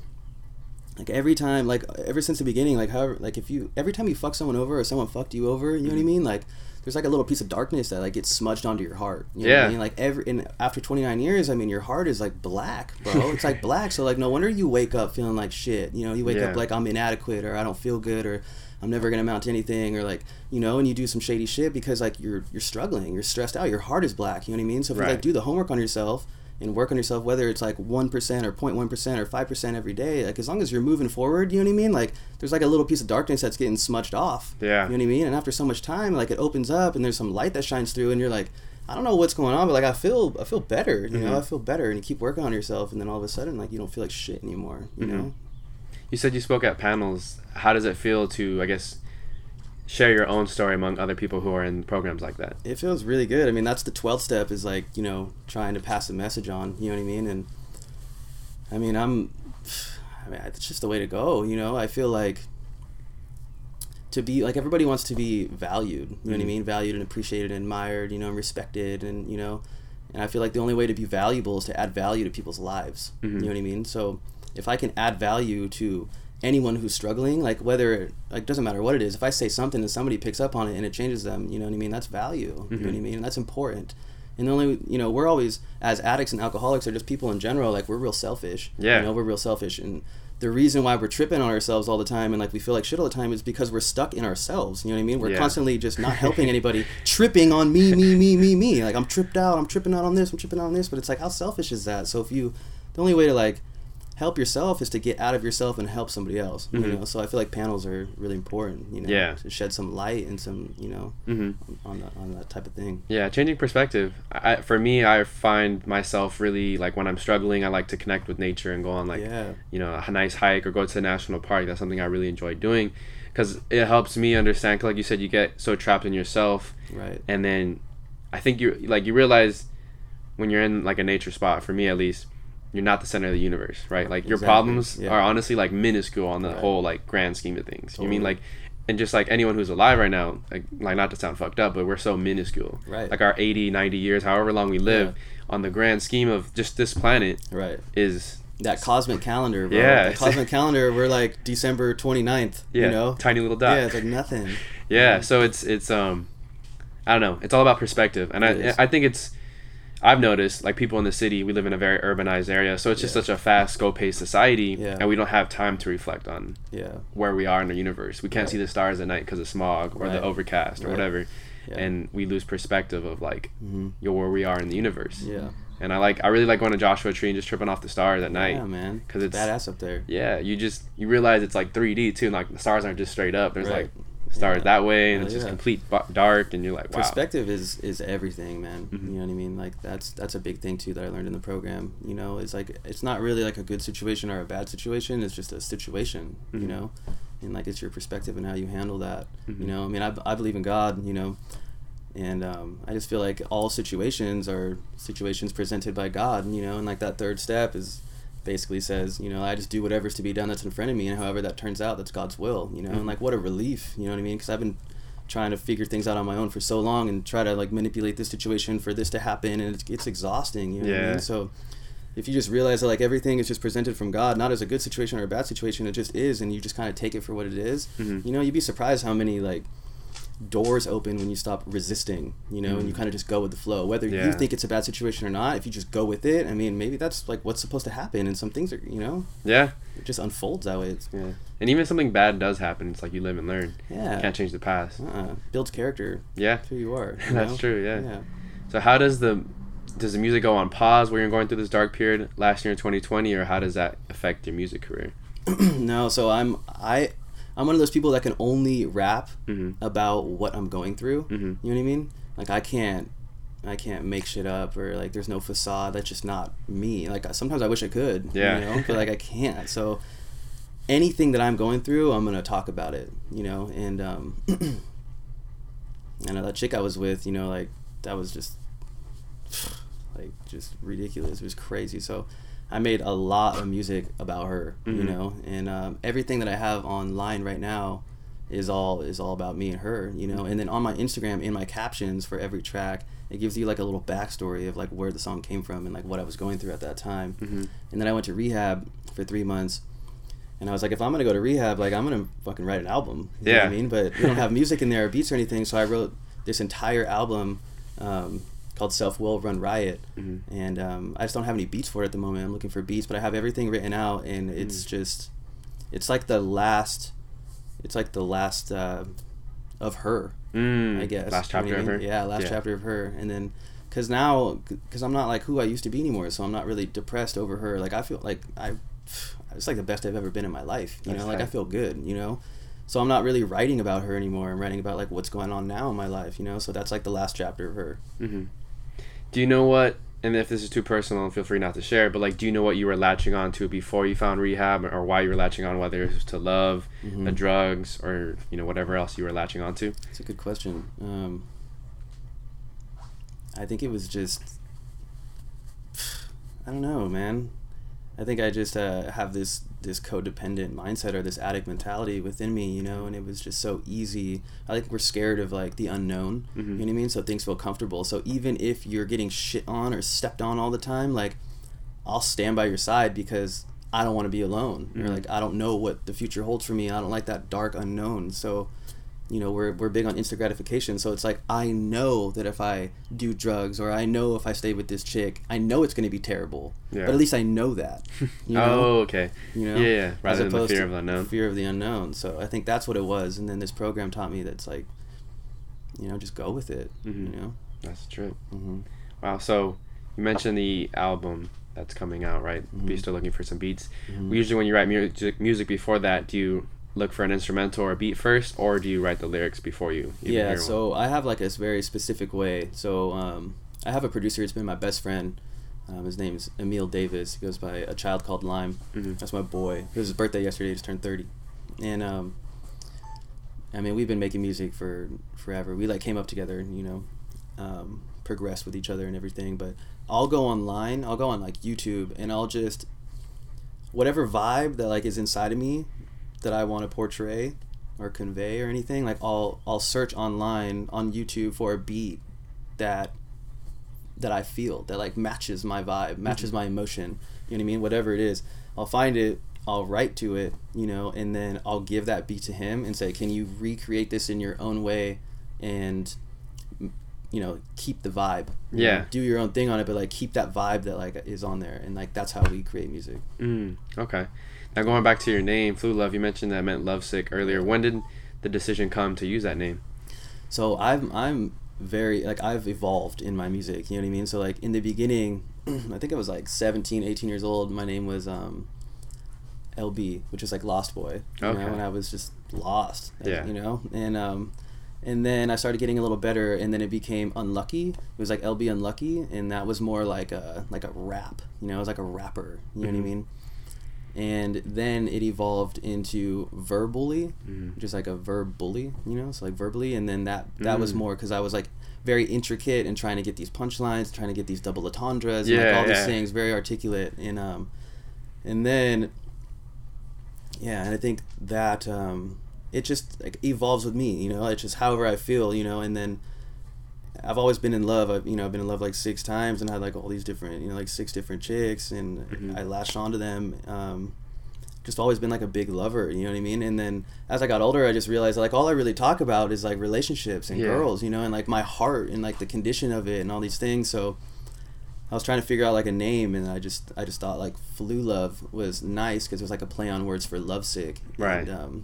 Speaker 2: like every time, like ever since the beginning, like however, like if you every time you fuck someone over or someone fucked you over, you know what I
Speaker 1: Mhm.
Speaker 2: mean? Like there's like a little piece of darkness that like gets smudged onto your heart. You know what
Speaker 1: Yeah.
Speaker 2: I mean? Like every and after 29 years, I mean your heart is like black, bro. It's like black. So like no wonder you wake up feeling like shit. You know, you wake
Speaker 1: Yeah.
Speaker 2: up like I'm inadequate or I don't feel good or I'm never gonna amount to anything or like you know, and you do some shady shit because like you're you're struggling, you're stressed out, your heart is black. You know what I mean? So if you like do the homework on yourself and work on yourself, whether it's like one percent or 0.1 percent or five percent every day, like as long as you're moving forward, you know what I mean? Like there's like a little piece of darkness that's getting smudged off.
Speaker 1: Yeah.
Speaker 2: You know what I mean? And after so much time, like it opens up and there's some light that shines through and you're like, I don't know what's going on, but like I feel I feel better, you
Speaker 1: Mhm.
Speaker 2: know, I feel better and you keep working on yourself and then all of a sudden like you don't feel like shit anymore, you
Speaker 1: Mhm.
Speaker 2: know?
Speaker 1: You said you spoke at panels how does it feel to i guess share your own story among other people who are in programs like that
Speaker 2: It feels really good. I mean, that's the 12th step is like, you know, trying to pass the message on, you know what I mean? And I mean, I'm I mean, it's just the way to go, you know? I feel like to be like everybody wants to be valued, you know what I
Speaker 1: Mhm.
Speaker 2: mean? Valued and appreciated and admired, you know, and respected and, you know, and I feel like the only way to be valuable is to add value to people's lives.
Speaker 1: Mhm.
Speaker 2: You know what I mean? So if I can add value to anyone who's struggling, like whether like doesn't matter what it is, if I say something and somebody picks up on it and it changes them, you know what I mean? That's value. You know what I
Speaker 1: Mhm.
Speaker 2: mean? And that's important. And the only you know, we're always as addicts and alcoholics or just people in general, like we're real selfish.
Speaker 1: Yeah.
Speaker 2: You know, we're real selfish and the reason why we're tripping on ourselves all the time and like we feel like shit all the time is because we're stuck in ourselves. You know what I mean? We're
Speaker 1: Yeah.
Speaker 2: constantly just not helping anybody, tripping on me, me, me, me, me. Like I'm tripped out, I'm tripping out on this, I'm tripping out on this. But it's like how selfish is that? So if you the only way to like help yourself is to get out of yourself and help somebody else.
Speaker 1: Mhm.
Speaker 2: You know, so I feel like panels are really important. You know,
Speaker 1: Yeah.
Speaker 2: to shed some light and some you know
Speaker 1: mm-hmm.
Speaker 2: on that on that type of thing.
Speaker 1: Yeah, changing perspective. I, for me, I find myself really like when I'm struggling, I like to connect with nature and go on like
Speaker 2: yeah,
Speaker 1: you know a nice hike or go to the national park. That's something I really enjoy doing because it helps me understand. 'cause like you said, you get so trapped in yourself,
Speaker 2: right.
Speaker 1: and then I think you like you realize when you're in like a nature spot. For me, at least, you're not the center of the universe, right? Like your
Speaker 2: Exactly,
Speaker 1: problems
Speaker 2: yeah.
Speaker 1: are honestly like minuscule on the
Speaker 2: Right.
Speaker 1: whole like grand scheme of things. You mean like. And just like anyone who's alive right now, like, like not to sound fucked up, but we're so minuscule
Speaker 2: Right.
Speaker 1: like our 80 90 years however long we live on the grand scheme of just this planet
Speaker 2: Right.
Speaker 1: is
Speaker 2: That cosmic calendar, bro.
Speaker 1: Yeah,
Speaker 2: That cosmic calendar, we're like December 29th,
Speaker 1: yeah
Speaker 2: you know?
Speaker 1: tiny little dot
Speaker 2: Yeah, it's like nothing.
Speaker 1: yeah so it's it's um i don't know it's all about perspective and
Speaker 2: It
Speaker 1: i
Speaker 2: is.
Speaker 1: i think it's i've noticed like people in the city we live in a very urbanized area so it's just
Speaker 2: Yeah.
Speaker 1: such a fast go paced society
Speaker 2: Yeah.
Speaker 1: and we don't have time to reflect on
Speaker 2: Yeah.
Speaker 1: where we are in the universe we can't
Speaker 2: Right.
Speaker 1: see the stars at night because of smog or
Speaker 2: Right.
Speaker 1: the overcast or
Speaker 2: Right.
Speaker 1: whatever and we lose perspective of like
Speaker 2: hmm
Speaker 1: yo where we are in the universe
Speaker 2: Yeah.
Speaker 1: and i like i really like going to joshua tree and just tripping off the stars at night
Speaker 2: Yeah, man.
Speaker 1: 'Cause it's-
Speaker 2: badass up there.
Speaker 1: Yeah, you just you realize it's like 3D too. and, Like the stars aren't just straight up. There's like stars
Speaker 2: Yeah.
Speaker 1: that way, and
Speaker 2: Hell
Speaker 1: it's just complete dark, and you're like, wow.
Speaker 2: Perspective is is everything, man.
Speaker 1: Mhm.
Speaker 2: You know what I mean? Like that's that's a big thing too that I learned in the program. You know, it's like it's not really like a good situation or a bad situation. It's just a situation.
Speaker 1: Mhm.
Speaker 2: You know, and like it's your perspective and how you handle that.
Speaker 1: Mhm.
Speaker 2: You know, I mean, I, I believe in God. You know, and um, I just feel like all situations are situations presented by God. You know, and like that third step is basically says, you know, I just do whatever's to be done that's in front of me, and however that turns out, that's God's will. You know,
Speaker 1: Mhm.
Speaker 2: and like what a relief. You know what I mean? Because I've been trying to figure things out on my own for so long and try to like manipulate this situation for this to happen and it's, it's exhausting you know what I
Speaker 1: Yeah.
Speaker 2: mean? so if you just realize that like everything is just presented from God not as a good situation or a bad situation it just is and you just kind of take it for what it is
Speaker 1: Mhm.
Speaker 2: you know you'd be surprised how many like doors open when you stop resisting, you know, and you mm. kind of just go with the flow. Whether
Speaker 1: Yeah.
Speaker 2: you think it's a bad situation or not, if you just go with it, I mean, maybe that's like what's supposed to happen. And some things are, you know,
Speaker 1: Yeah.
Speaker 2: it just unfolds that way. It's,
Speaker 1: Yeah. And even if something bad does happen, it's like you live and learn.
Speaker 2: yeah,
Speaker 1: Can't change the past.
Speaker 2: uh-uh. builds character.
Speaker 1: Yeah.
Speaker 2: That's who you are. you
Speaker 1: That's
Speaker 2: know?
Speaker 1: true, yeah.
Speaker 2: Yeah.
Speaker 1: So how does the does the music go on pause where you're going through this dark period last year in 2020 or how does that affect your music career?
Speaker 2: no, so I'm I I'm one of those people that can only rap
Speaker 1: Mhm.
Speaker 2: about what I'm going through.
Speaker 1: Mhm.
Speaker 2: You know what I mean? Like I can't I can't make shit up or like there's no facade. That's just not me. Like sometimes I wish I could.
Speaker 1: Yeah.
Speaker 2: You know, but like I can't. So anything that I'm going through, I'm gonna talk about it. You know, and um, I know that chick I was with. You know, like that was just like just ridiculous. It was crazy. So I made a lot of music about her. You
Speaker 1: Mhm.
Speaker 2: know, and um, everything that I have online right now is all is all about me and her. You know, and then on my Instagram, in my captions for every track. It gives you like a little backstory of like where the song came from and like what I was going through at that time.
Speaker 1: Mhm.
Speaker 2: And then I went to rehab for three months. And I was like, if I'm gonna go to rehab, like I'm gonna fucking write an album. You know what
Speaker 1: Yeah.
Speaker 2: I mean? But we don't have music in there or beats or anything, so I wrote this entire album um, called Self Will Run Riot.
Speaker 1: Mhm.
Speaker 2: And um, I just don't have any beats for it at the moment. I'm looking for beats, but I have everything written out, and it's just, it's like the last, it's like the last uh, of her.
Speaker 1: Mm,
Speaker 2: I guess.
Speaker 1: Last chapter
Speaker 2: I
Speaker 1: of her.
Speaker 2: Yeah, last
Speaker 1: Yeah.
Speaker 2: chapter of her, and then because now, because I'm not like who I used to be anymore, so I'm not really depressed over her. Like I feel like I, it's like the best I've ever been in my life. You
Speaker 1: That's
Speaker 2: know, like I feel good. You know, so I'm not really writing about her anymore. I'm writing about like what's going on now in my life. You know, so that's like the last chapter of her.
Speaker 1: hmm Do you know what? And if this is too personal, feel free not to share. But like, do you know what you were latching on to before you found rehab, or why you were latching on, whether it was to love,
Speaker 2: Mhm.
Speaker 1: the drugs, or you know whatever else you were latching on to?
Speaker 2: It's a good question. Um, I think it was just. I don't know, man. I think I just uh, have this this codependent mindset or this addict mentality within me, you know, and it was just so easy. I think we're scared of like the unknown.
Speaker 1: Mhm.
Speaker 2: You know what I mean? So things feel comfortable. So even if you're getting shit on or stepped on all the time, like I'll stand by your side because I don't want to be alone. Or
Speaker 1: Mhm.
Speaker 2: like I don't know what the future holds for me. I don't like that dark unknown. So you know we're, we're big on instant gratification so it's like i know that if i do drugs or i know if i stay with this chick i know it's going to be terrible
Speaker 1: Yeah.
Speaker 2: but at least i know that you know
Speaker 1: oh, okay.
Speaker 2: you know
Speaker 1: Yeah, yeah.
Speaker 2: As
Speaker 1: Rather than the fear of the unknown.
Speaker 2: fear of the unknown so i think that's what it was and then this program taught me that's like you know just go with it
Speaker 1: Mhm.
Speaker 2: you know
Speaker 1: That's true.
Speaker 2: hmm
Speaker 1: Wow. So you mentioned the album that's coming out, right? But you're still looking for some beats.
Speaker 2: Mhm.
Speaker 1: Usually, when you write music, music before that, do you look for an instrumental or a beat first, or do you write the lyrics before you?
Speaker 2: yeah so i have like this very specific way so um, i have a producer it's been my best friend um, his name's emil davis he goes by a child called lime
Speaker 1: one? Mhm.
Speaker 2: That's my boy. It was his birthday yesterday. He just turned thirty, and um, I mean, we've been making music for forever. We like came up together, and you know, um, progressed with each other and everything. But I'll go online. I'll go on like YouTube, and I'll just whatever vibe that like is inside of me that I want to portray or convey or anything. Like I'll I'll search online on YouTube for a beat that that I feel that like matches my vibe, matches my emotion. You know what I mean? Whatever it is, I'll find it. I'll write to it, you know, and then I'll give that beat to him and say, "Can you recreate this in your own way?" And you know, keep the vibe. you
Speaker 1: Yeah.
Speaker 2: know, do your own thing on it, but like keep that vibe that like is on there, and like that's how we create music.
Speaker 1: Mm, okay. Now going back to your name, Flu Luv. You mentioned that meant lovesick earlier. When did the decision come to use that name?
Speaker 2: So I'm I'm very like I've evolved in my music, you know what I mean? So like in the beginning, I think I was like 17, 18 years old. My name was um LB, which is like Lost Boy. You
Speaker 1: Okay.
Speaker 2: know, and I was just lost. like,
Speaker 1: Yeah.
Speaker 2: You know? And um and then I started getting a little better and then it became Unlucky. It was like LB Unlucky and that was more like a like a rap. You know, it was like a rapper, you know
Speaker 1: Mhm.
Speaker 2: what I mean? And then it evolved into verbally,
Speaker 1: Mm.
Speaker 2: just like a verb bully, you know, so like verbally, and then that that was
Speaker 1: Mm.
Speaker 2: more because I was like very intricate and trying to get these punchlines, trying to get these double entendres, and like
Speaker 1: Yeah,
Speaker 2: all these things, very articulate, and um, and then yeah, and I think that um, it just like evolves with me, you know, it's just however I feel, you know, and then I've always been in love. I've you know I've been in love like six times and had like all these different you know like six different chicks and
Speaker 1: Mhm.
Speaker 2: I latched onto them. Um, just always been like a big lover, you know what I mean? And then as I got older, I just realized like all I really talk about is like relationships and
Speaker 1: Yeah.
Speaker 2: girls, you know, and like my heart and like the condition of it and all these things. So I was trying to figure out like a name, and I just I just thought like Flu Luv was nice because it was like a play on words for lovesick.
Speaker 1: Right.
Speaker 2: And, um,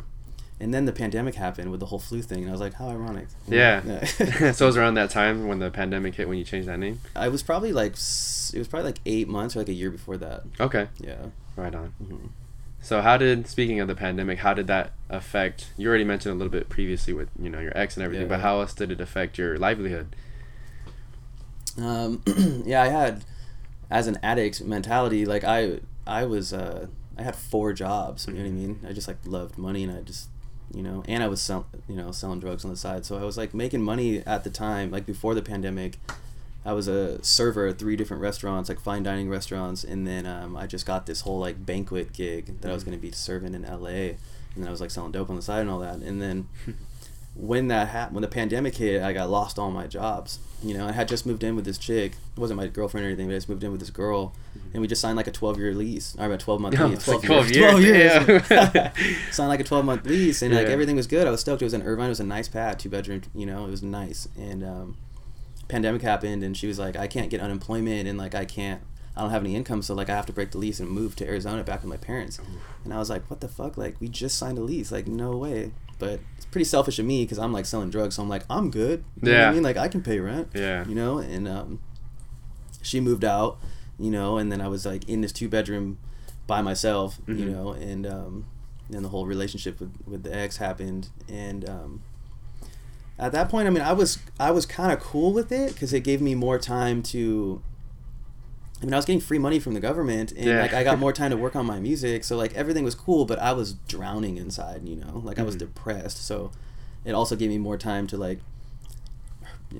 Speaker 2: and then the pandemic happened with the whole flu thing, and I was like, how ironic. know?
Speaker 1: Yeah. so it was around that time when the pandemic hit when you changed that name.
Speaker 2: I was probably like it was probably like eight months or like a year before that.
Speaker 1: Okay,
Speaker 2: Yeah.
Speaker 1: right on.
Speaker 2: hmm
Speaker 1: So how did speaking of the pandemic, how did that affect? You already mentioned a little bit previously with you know your ex and everything,
Speaker 2: Yeah.
Speaker 1: but how else did it affect your livelihood?
Speaker 2: Um, yeah, I had as an addict mentality. Like I, I was, uh, I had four jobs. You know what I mean? I just like loved money, and I just, you know, and I was sell, you know, selling drugs on the side. So I was like making money at the time, like before the pandemic. I was a server at three different restaurants, like fine dining restaurants, and then um, I just got this whole like banquet gig that I was going to be serving in LA, and then I was like selling dope on the side and all that, and then when that happened, when the pandemic hit, I got lost all my jobs. You know, I had just moved in with this chick. It wasn't my girlfriend or anything, but I just moved in with this girl, and we just signed like a twelve year lease, or a twelve month
Speaker 1: Oh,
Speaker 2: lease.
Speaker 1: like
Speaker 2: 12
Speaker 1: 12
Speaker 2: years.
Speaker 1: years.
Speaker 2: 12 years.
Speaker 1: Yeah.
Speaker 2: signed like a twelve month lease, and like everything was good. I was stoked. It was in Irvine. It was a nice pad, two bedroom. You know, it was nice. And um, pandemic happened, and she was like, I can't get unemployment, and like I can't. I don't have any income, so like I have to break the lease and move to Arizona back with my parents. And I was like, what the fuck? Like we just signed a lease. Like no way. But it's pretty selfish of me because I'm like selling drugs, so I'm like I'm good. You know what
Speaker 1: Yeah.
Speaker 2: I mean, like I can pay rent.
Speaker 1: Yeah.
Speaker 2: You know, and um, she moved out. You know, and then I was like in this two bedroom by myself. You
Speaker 1: Mhm.
Speaker 2: know, and um, then the whole relationship with with the ex happened, and um, at that point, I mean, I was I was kind of cool with it because it gave me more time to. I mean, I was getting free money from the government, and
Speaker 1: Yeah.
Speaker 2: like I got more time to work on my music, so like everything was cool. But I was drowning inside, you know, like I was
Speaker 1: Mhm.
Speaker 2: depressed. So it also gave me more time to like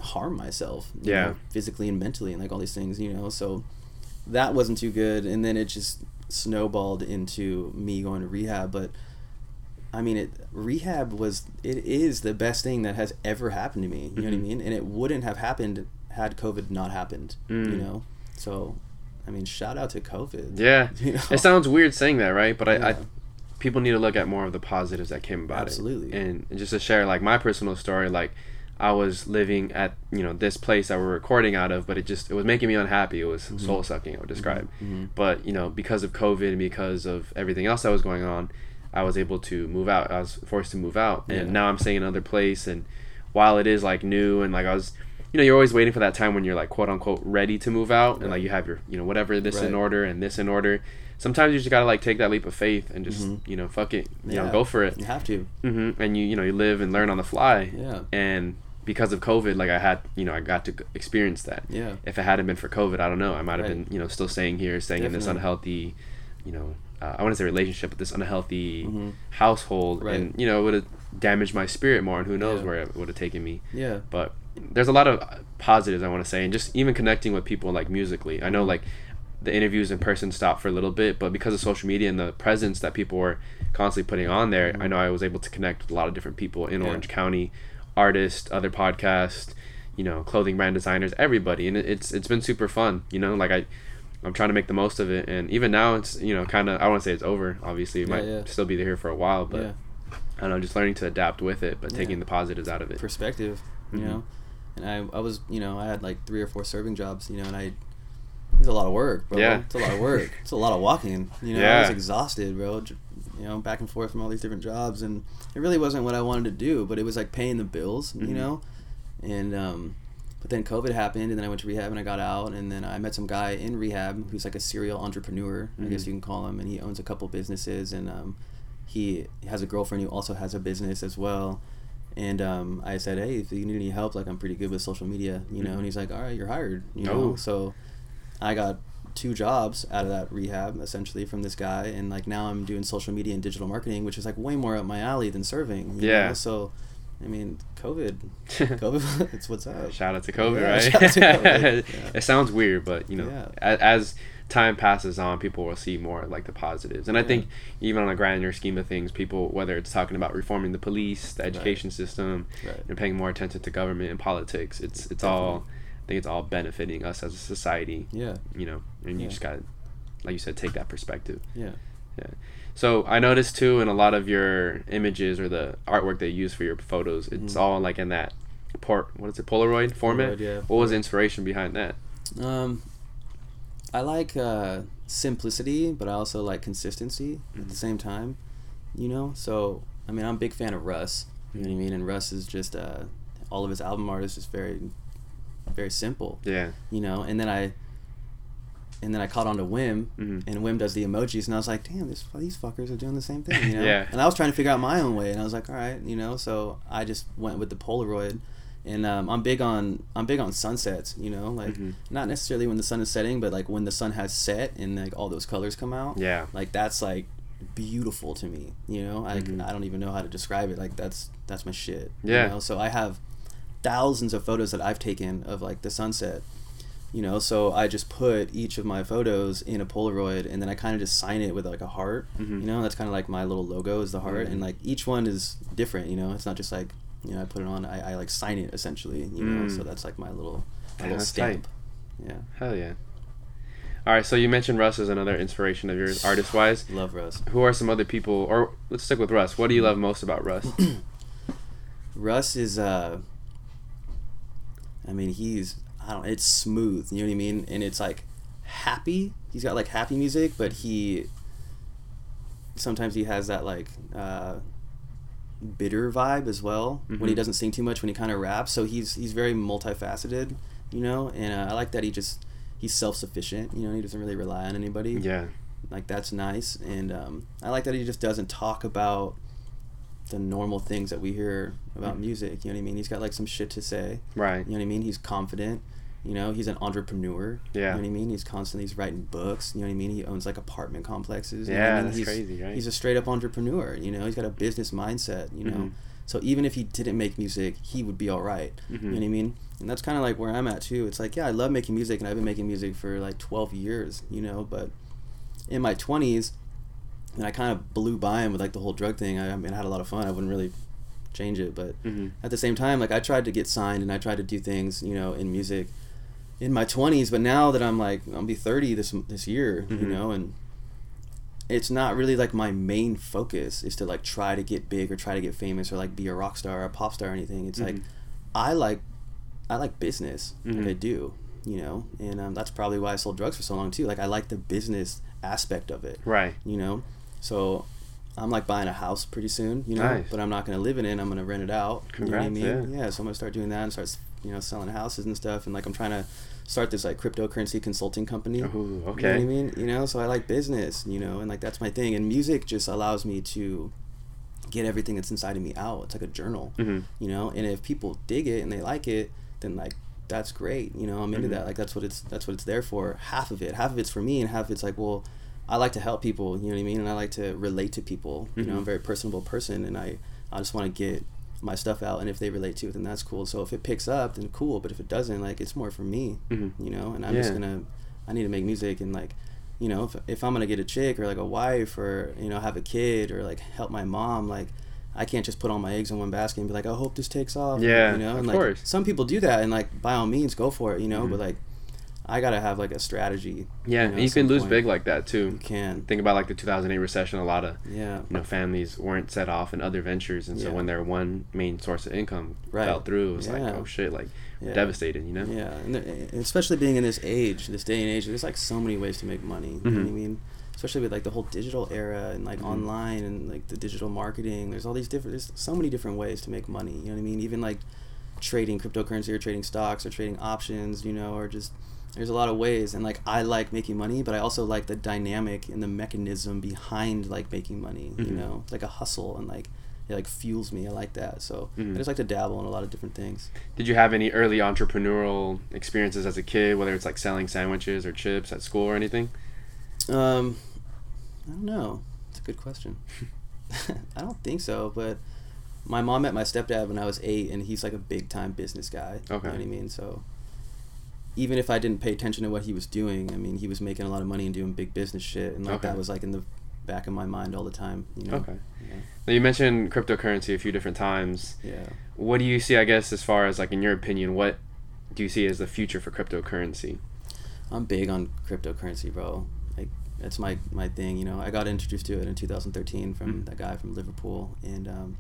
Speaker 2: harm myself, you
Speaker 1: Yeah.
Speaker 2: know, physically and mentally, and like all these things, you know. So that wasn't too good, and then it just snowballed into me going to rehab. But I mean, it rehab was it is the best thing that has ever happened to me. You know what I
Speaker 1: Mhm.
Speaker 2: mean? And it wouldn't have happened had COVID not happened. You
Speaker 1: Mm.
Speaker 2: know, so I mean, shout out to COVID.
Speaker 1: Yeah.
Speaker 2: You know?
Speaker 1: It sounds weird saying that, right? But I, I people need to look at more of the positives that came about
Speaker 2: Absolutely.
Speaker 1: it. And, and just to share like my personal story, like I was living at you know this place that we're recording out of, but it just it was making me unhappy. It was
Speaker 2: Mm-hmm.
Speaker 1: soul sucking. I would describe.
Speaker 2: Mhm.
Speaker 1: But you know because of COVID and because of everything else that was going on, I was able to move out. I was forced to move out, and
Speaker 2: Yeah.
Speaker 1: now I'm staying in another place. And while it is like new and like I was. You know, you're always waiting for that time when you're like quote unquote ready to move out, and like you have your, you know, whatever this in order and this in order. Sometimes you just gotta like take that leap of faith and just,
Speaker 2: Mhm.
Speaker 1: you know, fuck it, you know, go for it.
Speaker 2: You have to.
Speaker 1: hmm And you, you know, you live and learn on the fly.
Speaker 2: Yeah.
Speaker 1: And because of COVID, like I had, you know, I got to experience that.
Speaker 2: Yeah.
Speaker 1: If it hadn't been for COVID, I don't know. I might have
Speaker 2: Right.
Speaker 1: been, you know, still staying here, staying in this unhealthy, you know, uh, I want to say relationship, but this unhealthy
Speaker 2: Mhm.
Speaker 1: household,
Speaker 2: Right.
Speaker 1: and you know, it would have damaged my spirit more, and who knows
Speaker 2: Yeah.
Speaker 1: where it would have taken me.
Speaker 2: Yeah.
Speaker 1: But there's a lot of positives I want to say, and just even connecting with people like musically. I know like the interviews in person stopped for a little bit, but because of social media and the presence that people were constantly putting on there, I know I was able to connect with a lot of different people in
Speaker 2: Mm-hmm. Yeah.
Speaker 1: Orange County, artists, other podcasts, you know, clothing brand designers, everybody, and it, it's it's been super fun. You know, like I. I'm trying to make the most of it, and even now, it's you know kind of I want to say it's over. Obviously, it
Speaker 2: Yeah,
Speaker 1: might
Speaker 2: yeah.
Speaker 1: still be here for a while, but. I don't know, just learning to adapt with it, but taking the positives out of it.
Speaker 2: perspective, you
Speaker 1: Mhm.
Speaker 2: know. And I, I was, you know, I had like three or four serving jobs, you know, and I, it was a lot of work, bro.
Speaker 1: Yeah.
Speaker 2: It's a lot of work. it's a lot of walking, you know. I was exhausted, bro. You know, back and forth from all these different jobs, and it really wasn't what I wanted to do, but it was like paying the bills,
Speaker 1: Mhm.
Speaker 2: you know. And um, but then COVID happened, and then I went to rehab, and I got out, and then I met some guy in rehab who's like a serial entrepreneur, I guess
Speaker 1: Mhm.
Speaker 2: you can call him, and he owns a couple businesses, and um, he has a girlfriend who also has a business as well. And um, I said, hey, if you need any help, like I'm pretty good with social media, you know.
Speaker 1: Mhm.
Speaker 2: And he's like, all right, you're hired, you
Speaker 1: Oh.
Speaker 2: know. So I got two jobs out of that rehab essentially from this guy, and like now I'm doing social media and digital marketing, which is like way more up my alley than serving.
Speaker 1: Yeah.
Speaker 2: know? So, I mean, COVID, COVID, it's what's up.
Speaker 1: Shout out to COVID,
Speaker 2: Yeah,
Speaker 1: right?
Speaker 2: shout out to COVID, yeah.
Speaker 1: It sounds weird, but you know,
Speaker 2: Yeah.
Speaker 1: as time passes on, people will see more like the positives. And I
Speaker 2: Yeah.
Speaker 1: think even on a grander scheme of things, people whether it's talking about reforming the police, the
Speaker 2: Right.
Speaker 1: education system,
Speaker 2: Right.
Speaker 1: and paying more attention to government and politics, it's it's all I think it's all benefiting us as a society.
Speaker 2: Yeah.
Speaker 1: You know, and you
Speaker 2: Yeah.
Speaker 1: just got to like you said, take that perspective.
Speaker 2: Yeah.
Speaker 1: Yeah. So I noticed too in a lot of your images or the artwork they use for your photos, it's
Speaker 2: Mhm.
Speaker 1: all like in that port. What is it? Polaroid format.
Speaker 2: Polaroid, yeah.
Speaker 1: What was the inspiration behind that?
Speaker 2: Um, I like uh, simplicity, but I also like consistency at
Speaker 1: Mhm.
Speaker 2: the same time. You know, so I mean, I'm a big fan of Russ. You know what I mean? And Russ is just uh, all of his album art is just very, very simple.
Speaker 1: Yeah.
Speaker 2: You know, and then I, and then I caught on to Wim,
Speaker 1: Mhm.
Speaker 2: and Wim does the emojis, and I was like, damn, this these fuckers are doing the same thing. You know?
Speaker 1: Yeah.
Speaker 2: And I was trying to figure out my own way, and I was like, all right, you know. So I just went with the Polaroid, and um, I'm big on I'm big on sunsets. You know, like
Speaker 1: Mhm.
Speaker 2: not necessarily when the sun is setting, but like when the sun has set and like all those colors come out.
Speaker 1: Yeah.
Speaker 2: Like that's like beautiful to me. You know, I
Speaker 1: Mhm.
Speaker 2: I don't even know how to describe it. Like that's that's my shit.
Speaker 1: Yeah.
Speaker 2: You know? So I have thousands of photos that I've taken of like the sunset. You know, so I just put each of my photos in a Polaroid, and then I kind of just sign it with like a heart.
Speaker 1: Mhm.
Speaker 2: You know, that's kind of like my little logo is the heart,
Speaker 1: Mhm.
Speaker 2: and like each one is different. You know, it's not just like you know I put it on. I, I like sign it essentially. You know,
Speaker 1: Mm.
Speaker 2: so that's like my little my
Speaker 1: Yeah,
Speaker 2: little stamp. Yeah,
Speaker 1: Hell yeah. All right. So you mentioned Russ as another inspiration of yours, artist wise.
Speaker 2: love Russ.
Speaker 1: Who are some other people, or let's stick with Russ. What do you love most about Russ?
Speaker 2: Russ is uh I mean he's I don't it's smooth, you know what I mean? And it's like happy. He's got like happy music, but he sometimes he has that like uh bitter vibe as well when he
Speaker 1: Mhm.
Speaker 2: doesn't sing too much when he kind of raps so he's he's very multifaceted you know and uh, i like that he just he's self-sufficient you know he doesn't really rely on anybody
Speaker 1: yeah.
Speaker 2: like that's nice and um, i like that he just doesn't talk about the normal things that we hear about
Speaker 1: Mhm.
Speaker 2: music you know what i mean he's got like some shit to say
Speaker 1: Right.
Speaker 2: you know what i mean he's confident you know he's an entrepreneur you
Speaker 1: Yeah.
Speaker 2: know what i mean he's constantly he's writing books you know what i mean he owns like apartment complexes you know what I
Speaker 1: Yeah,
Speaker 2: mean?
Speaker 1: that's
Speaker 2: he's,
Speaker 1: crazy, right?
Speaker 2: he's a straight up entrepreneur you know he's got a business mindset you know
Speaker 1: Mhm.
Speaker 2: so even if he didn't make music he would be all right you know what i mean and that's kind of like where i'm at too it's like yeah i love making music and i've been making music for like 12 years you know but in my 20s and i kind of blew by him with like the whole drug thing i, I mean i had a lot of fun i wouldn't really change it but
Speaker 1: Mhm.
Speaker 2: at the same time like i tried to get signed and i tried to do things you know in music in my 20s but now that i'm like i'll be 30 this this year you
Speaker 1: Mhm.
Speaker 2: know and it's not really like my main focus is to like try to get big or try to get famous or like be a rock star or a pop star or anything it's like
Speaker 1: Mhm.
Speaker 2: i like i like business
Speaker 1: Mhm.
Speaker 2: like i do you know and um, that's probably why i sold drugs for so long too like i like the business aspect of it
Speaker 1: Right.
Speaker 2: you know so i'm like buying a house pretty soon you know
Speaker 1: Nice.
Speaker 2: but i'm not going to live in it i'm going to rent it out you know what i
Speaker 1: Congrats,
Speaker 2: mean
Speaker 1: yeah.
Speaker 2: so i'm going to start doing that and start you know selling houses and stuff and like i'm trying to start this like cryptocurrency consulting company.
Speaker 1: Ooh,
Speaker 2: you know what i mean? You know so i like business you know and like that's my thing. And music just allows me to get everything that's inside of me out. It's like a journal
Speaker 1: Mhm.
Speaker 2: you know? And if people dig it and they like it then like that's great. You know i'm into
Speaker 1: Mhm.
Speaker 2: that. Like that's what it's that's what it's there for. Half of it half of it's for me and half of it's like well i like to help people you know what i mean? And i like to relate to people you know? I'm a very personable person and i i just want to get my stuff out and if they relate to it then that's cool so if it picks up then cool but if it doesn't like it's more for me
Speaker 1: Mhm.
Speaker 2: you know and i'm just gonna i need to make music and like you know if, if i'm gonna get a chick or like a wife or you know have a kid or like help my mom like i can't just put all my eggs in one basket and be like i hope this takes off
Speaker 1: Yeah,
Speaker 2: you know
Speaker 1: of
Speaker 2: and like
Speaker 1: course.
Speaker 2: some people do that and like by all means go for it you know
Speaker 1: Mhm.
Speaker 2: but like i gotta have like a strategy
Speaker 1: Yeah,
Speaker 2: know,
Speaker 1: you can lose
Speaker 2: point.
Speaker 1: big like that too.
Speaker 2: you can
Speaker 1: Think about like the 2008 recession. A lot of
Speaker 2: yeah
Speaker 1: you know families weren't set off in other ventures, and so
Speaker 2: Yeah.
Speaker 1: when their one main source of income
Speaker 2: Right.
Speaker 1: fell through, it was like oh shit, like
Speaker 2: yeah.
Speaker 1: devastated. You know.
Speaker 2: Yeah, and, especially being in this age, this day and age, there's like so many ways to make money. You know what I
Speaker 1: Mhm.
Speaker 2: mean? Especially with like the whole digital era and like
Speaker 1: Mhm.
Speaker 2: online and like the digital marketing. There's all these different. There's so many different ways to make money. You know what I mean? Even like trading cryptocurrency or trading stocks or trading options. You know, or just there's a lot of ways. And like I like making money, but I also like the dynamic and the mechanism behind like making money. You
Speaker 1: Mhm.
Speaker 2: know, it's like a hustle and like. It like fuels me. I like that. So
Speaker 1: Mhm.
Speaker 2: I just like to dabble in a lot of different things.
Speaker 1: Did you have any early entrepreneurial experiences as a kid, whether it's like selling sandwiches or chips at school or anything?
Speaker 2: Um, I don't know. It's a good question. I don't think so, but my mom met my stepdad when I was eight, and he's like a big time business guy. You
Speaker 1: Okay.
Speaker 2: know what I mean? So even if I didn't pay attention to what he was doing, I mean, he was making a lot of money and doing big business shit, and like
Speaker 1: Okay.
Speaker 2: that was like in the back of my mind all the time. You know?
Speaker 1: Okay.
Speaker 2: Yeah.
Speaker 1: Now you mentioned cryptocurrency a few different times.
Speaker 2: Yeah.
Speaker 1: What do you see? I guess as far as like in your opinion, what do you see as the future for cryptocurrency?
Speaker 2: I'm big on cryptocurrency, bro. Like It's my my thing. You know, I got introduced to it in 2013 from
Speaker 1: Mm.
Speaker 2: that guy from Liverpool, and um,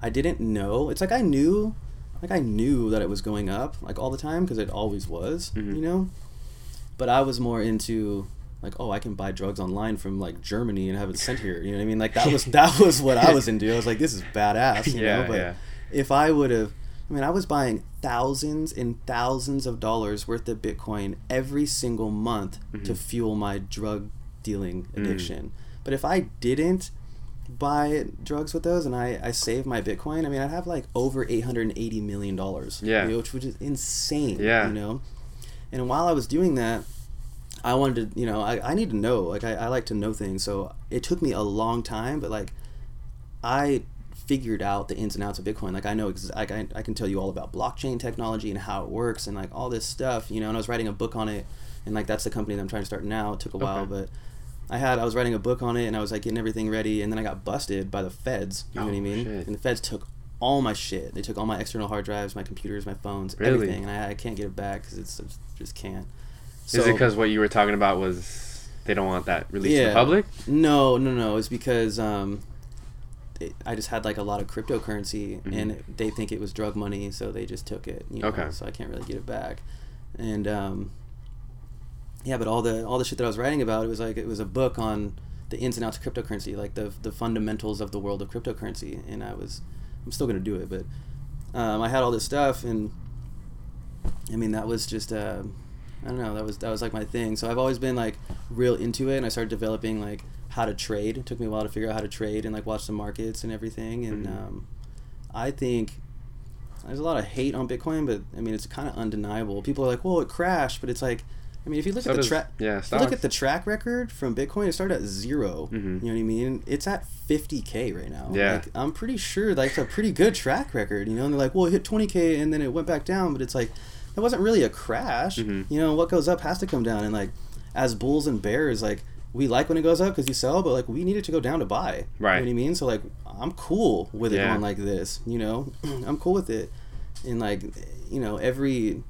Speaker 2: I didn't know. It's like I knew, like I knew that it was going up like all the time because it always was.
Speaker 1: Mhm.
Speaker 2: You know, but I was more into like oh I can buy drugs online from like Germany and have it sent here. You know what I mean? Like that was that was what I was into. I was like this is badass. You
Speaker 1: Yeah,
Speaker 2: know? But
Speaker 1: yeah.
Speaker 2: if I would have, I mean, I was buying thousands and thousands of dollars worth of Bitcoin every single month to
Speaker 1: Mhm.
Speaker 2: fuel my drug dealing
Speaker 1: Mm.
Speaker 2: addiction. But if I didn't buy drugs with those and I, I saved my Bitcoin, I mean, I'd have like over $880 million.
Speaker 1: Yeah.
Speaker 2: you know, which, which is insane.
Speaker 1: Yeah.
Speaker 2: You know? And while I was doing that, I wanted to, you know, I, I need to know. Like, I, I like to know things. So it took me a long time, but like, I figured out the ins and outs of Bitcoin. Like I know, ex- I, I can tell you all about blockchain technology and how it works and like all this stuff, you know. And I was writing a book on it, and like that's the company that I'm trying to start now. It took a while,
Speaker 1: Okay.
Speaker 2: but I had I was writing a book on it, and I was like getting everything ready, and then I got busted by the feds. You know what I
Speaker 1: Oh,
Speaker 2: mean?
Speaker 1: shit.
Speaker 2: And the feds took all my shit. They took all my external hard drives, my computers, my phones,
Speaker 1: Really?
Speaker 2: everything, and I, I can't get it back because it's it's- just can't.
Speaker 1: Is it because what you were talking about was they don't want that released to the public?
Speaker 2: No, no, no. It's because um, it, I just had like a lot of cryptocurrency,
Speaker 1: Mhm.
Speaker 2: and they think it was drug money, so they just took it. You know,
Speaker 1: Okay.
Speaker 2: So I can't really get it back, and um, yeah, but all the all the shit that I was writing about, it was like it was a book on the ins and outs of cryptocurrency, like the the fundamentals of the world of cryptocurrency, and I was I'm still gonna do it, but um, I had all this stuff, and I mean that was just. Uh, I don't know. That was that was like my thing. So I've always been like real into it, and I started developing like how to trade. It took me a while to figure out how to trade and like watch the markets and everything. And
Speaker 1: Mhm.
Speaker 2: um, I think there's a lot of hate on Bitcoin, but I mean it's kind of undeniable. People are like, "Well, it crashed," but it's like, I mean, if you look
Speaker 1: So
Speaker 2: at the track,
Speaker 1: yeah,
Speaker 2: look at the track record from Bitcoin, it started at 0
Speaker 1: Mhm.
Speaker 2: You know what I mean? It's at 50k right now.
Speaker 1: Yeah.
Speaker 2: Like, I'm pretty sure that's a pretty good track record. You know, and they're like, "Well, it hit 20k and then it went back down," but it's like that wasn't really a crash.
Speaker 1: Mhm.
Speaker 2: You know, what goes up has to come down, and like as bulls and bears, like we like when it goes up because you sell, but like we need it to go down to buy.
Speaker 1: Right.
Speaker 2: You know what I mean? So like I'm cool with it
Speaker 1: Yeah.
Speaker 2: going like this. You know, I'm cool with it, and like you know every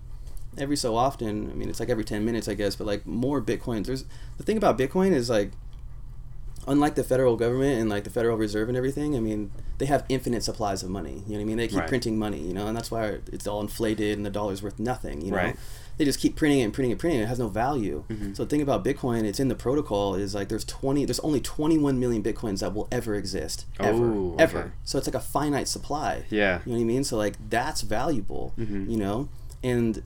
Speaker 2: every so often. I mean, it's like every ten minutes, I guess. But like more bitcoins. There's the thing about Bitcoin is like unlike the federal government and like the Federal Reserve and everything, I mean, they have infinite supplies of money. You know what I mean? They keep
Speaker 1: Right.
Speaker 2: printing money, you know, and that's why it's all inflated and the dollar's worth nothing, you know?
Speaker 1: Right.
Speaker 2: They just keep printing it and printing it, printing it. It has no value.
Speaker 1: Mhm.
Speaker 2: So the thing about Bitcoin, it's in the protocol, is like there's 20, there's only 21 million Bitcoins that will ever exist. Ever.
Speaker 1: Oh,
Speaker 2: Ever. So it's like a finite supply.
Speaker 1: Yeah.
Speaker 2: You know what I mean? So like that's valuable,
Speaker 1: Mhm.
Speaker 2: you know? And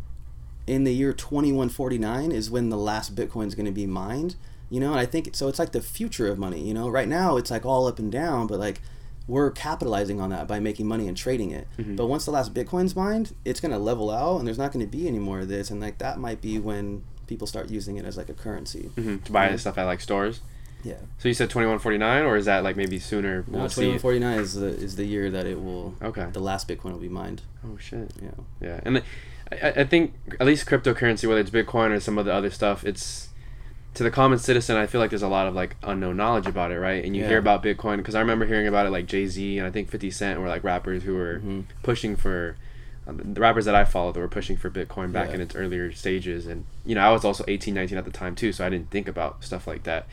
Speaker 2: in the year 2149 is when the last Bitcoin is going to be mined, you know? And I think so it's like the future of money, you know? Right now it's like all up and down, but like we're capitalizing on that by making money and trading it.
Speaker 1: Mhm.
Speaker 2: But once the last Bitcoin's mined, it's going to level out and there's not going to be any more of this and like that might be when people start using it as like a currency.
Speaker 1: hmm To buy
Speaker 2: Yeah.
Speaker 1: stuff at like stores.
Speaker 2: Yeah.
Speaker 1: So you said twenty one forty nine, or is that like maybe sooner?
Speaker 2: No,
Speaker 1: We'll see.
Speaker 2: 2149 is the is the year that it will
Speaker 1: Okay.
Speaker 2: the last Bitcoin will be mined.
Speaker 1: Oh shit.
Speaker 2: Yeah.
Speaker 1: Yeah, and I- I, think at least cryptocurrency, whether it's Bitcoin or some of the other stuff, it's to the common citizen. I feel like there's a lot of like unknown knowledge about it, right? And you
Speaker 2: Yeah.
Speaker 1: hear about Bitcoin because I remember hearing about it like Jay Z and I think Fifty Cent were like rappers who were
Speaker 2: Mhm.
Speaker 1: pushing for um, the rappers that I followed that were pushing for Bitcoin back
Speaker 2: Yeah.
Speaker 1: in its earlier stages. And you know, I was also 18, 19 at the time too, so I didn't think about stuff like that.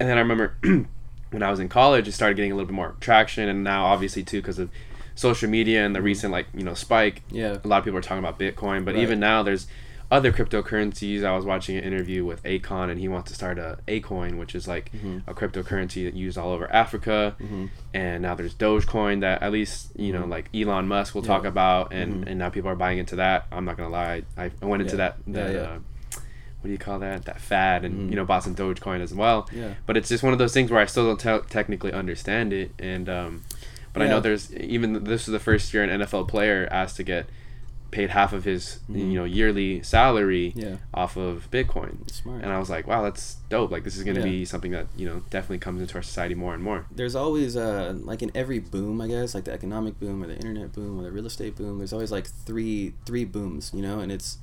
Speaker 1: And then I remember when I was in college, it started getting a little bit more traction, and now obviously too because of social media and the recent like you know spike
Speaker 2: Yeah.
Speaker 1: a lot of people are talking about Bitcoin, but
Speaker 2: Right.
Speaker 1: even now there's other cryptocurrencies. I was watching an interview with Akon, and he wants to start a Akoin, which is like
Speaker 2: Mhm.
Speaker 1: a cryptocurrency that used all over Africa.
Speaker 2: Mhm.
Speaker 1: And now there's Dogecoin that at least you know
Speaker 2: Mhm.
Speaker 1: like Elon Musk will
Speaker 2: Yeah.
Speaker 1: talk about, and
Speaker 2: Mhm.
Speaker 1: and now people are buying into that. I'm not gonna lie, I, I went into
Speaker 2: Yeah.
Speaker 1: that that
Speaker 2: yeah.
Speaker 1: Uh, what do you call that that fad, and you know bought some Dogecoin as well.
Speaker 2: Yeah.
Speaker 1: But it's just one of those things where I still don't te- technically understand it, and um, but I know there's even this is the first year an NFL player asked to get paid half of his
Speaker 2: Mhm.
Speaker 1: you know yearly salary
Speaker 2: Yeah.
Speaker 1: off of Bitcoin,
Speaker 2: Smart.
Speaker 1: and I was like, wow, that's dope. Like this is gonna
Speaker 2: Yeah.
Speaker 1: be something that you know definitely comes into our society more and more.
Speaker 2: there's always uh like in every boom i guess like the economic boom or the internet boom or the real estate boom there's always like three three booms you know and it's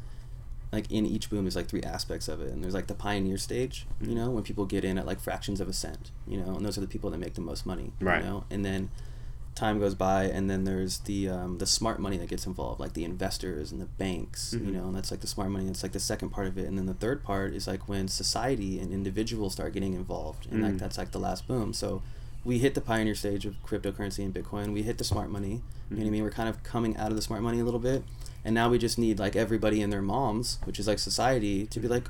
Speaker 2: like in each boom there's like three aspects of it and there's like the pioneer stage you
Speaker 1: Mhm.
Speaker 2: know when people get in at like fractions of a cent you know and those are the people that make the most money
Speaker 1: Right.
Speaker 2: you know and then time goes by, and then there's the um, the smart money that gets involved, like the investors and the banks,
Speaker 1: Mhm.
Speaker 2: you know, and that's like the smart money. It's like the second part of it, and then the third part is like when society and individuals start getting involved, and like
Speaker 1: Mm.
Speaker 2: that's like the last boom. So we hit the pioneer stage of cryptocurrency and Bitcoin. We hit the smart money. You know what I
Speaker 1: Mhm.
Speaker 2: mean? We're kind of coming out of the smart money a little bit, and now we just need like everybody and their moms, which is like society, to be like.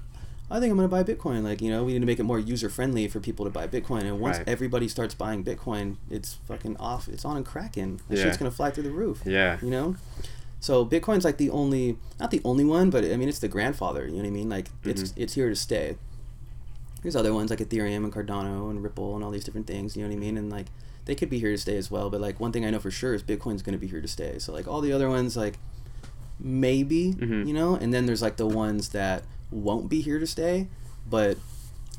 Speaker 2: I think I'm gonna buy Bitcoin. Like you know, we need to make it more user friendly for people to buy Bitcoin. And once
Speaker 1: Right.
Speaker 2: everybody starts buying Bitcoin, it's fucking off. It's on and cracking. That
Speaker 1: Yeah.
Speaker 2: shit's gonna fly through the roof.
Speaker 1: Yeah.
Speaker 2: You know, so Bitcoin's like the only, not the only one, but I mean it's the grandfather. You know what I mean? Like it's
Speaker 1: Mhm.
Speaker 2: it's here to stay. There's other ones like Ethereum and Cardano and Ripple and all these different things. You know what I mean? And like they could be here to stay as well. But like one thing I know for sure is Bitcoin's gonna be here to stay. So like all the other ones like maybe
Speaker 1: Mhm.
Speaker 2: you know, and then there's like the ones that won't be here to stay, but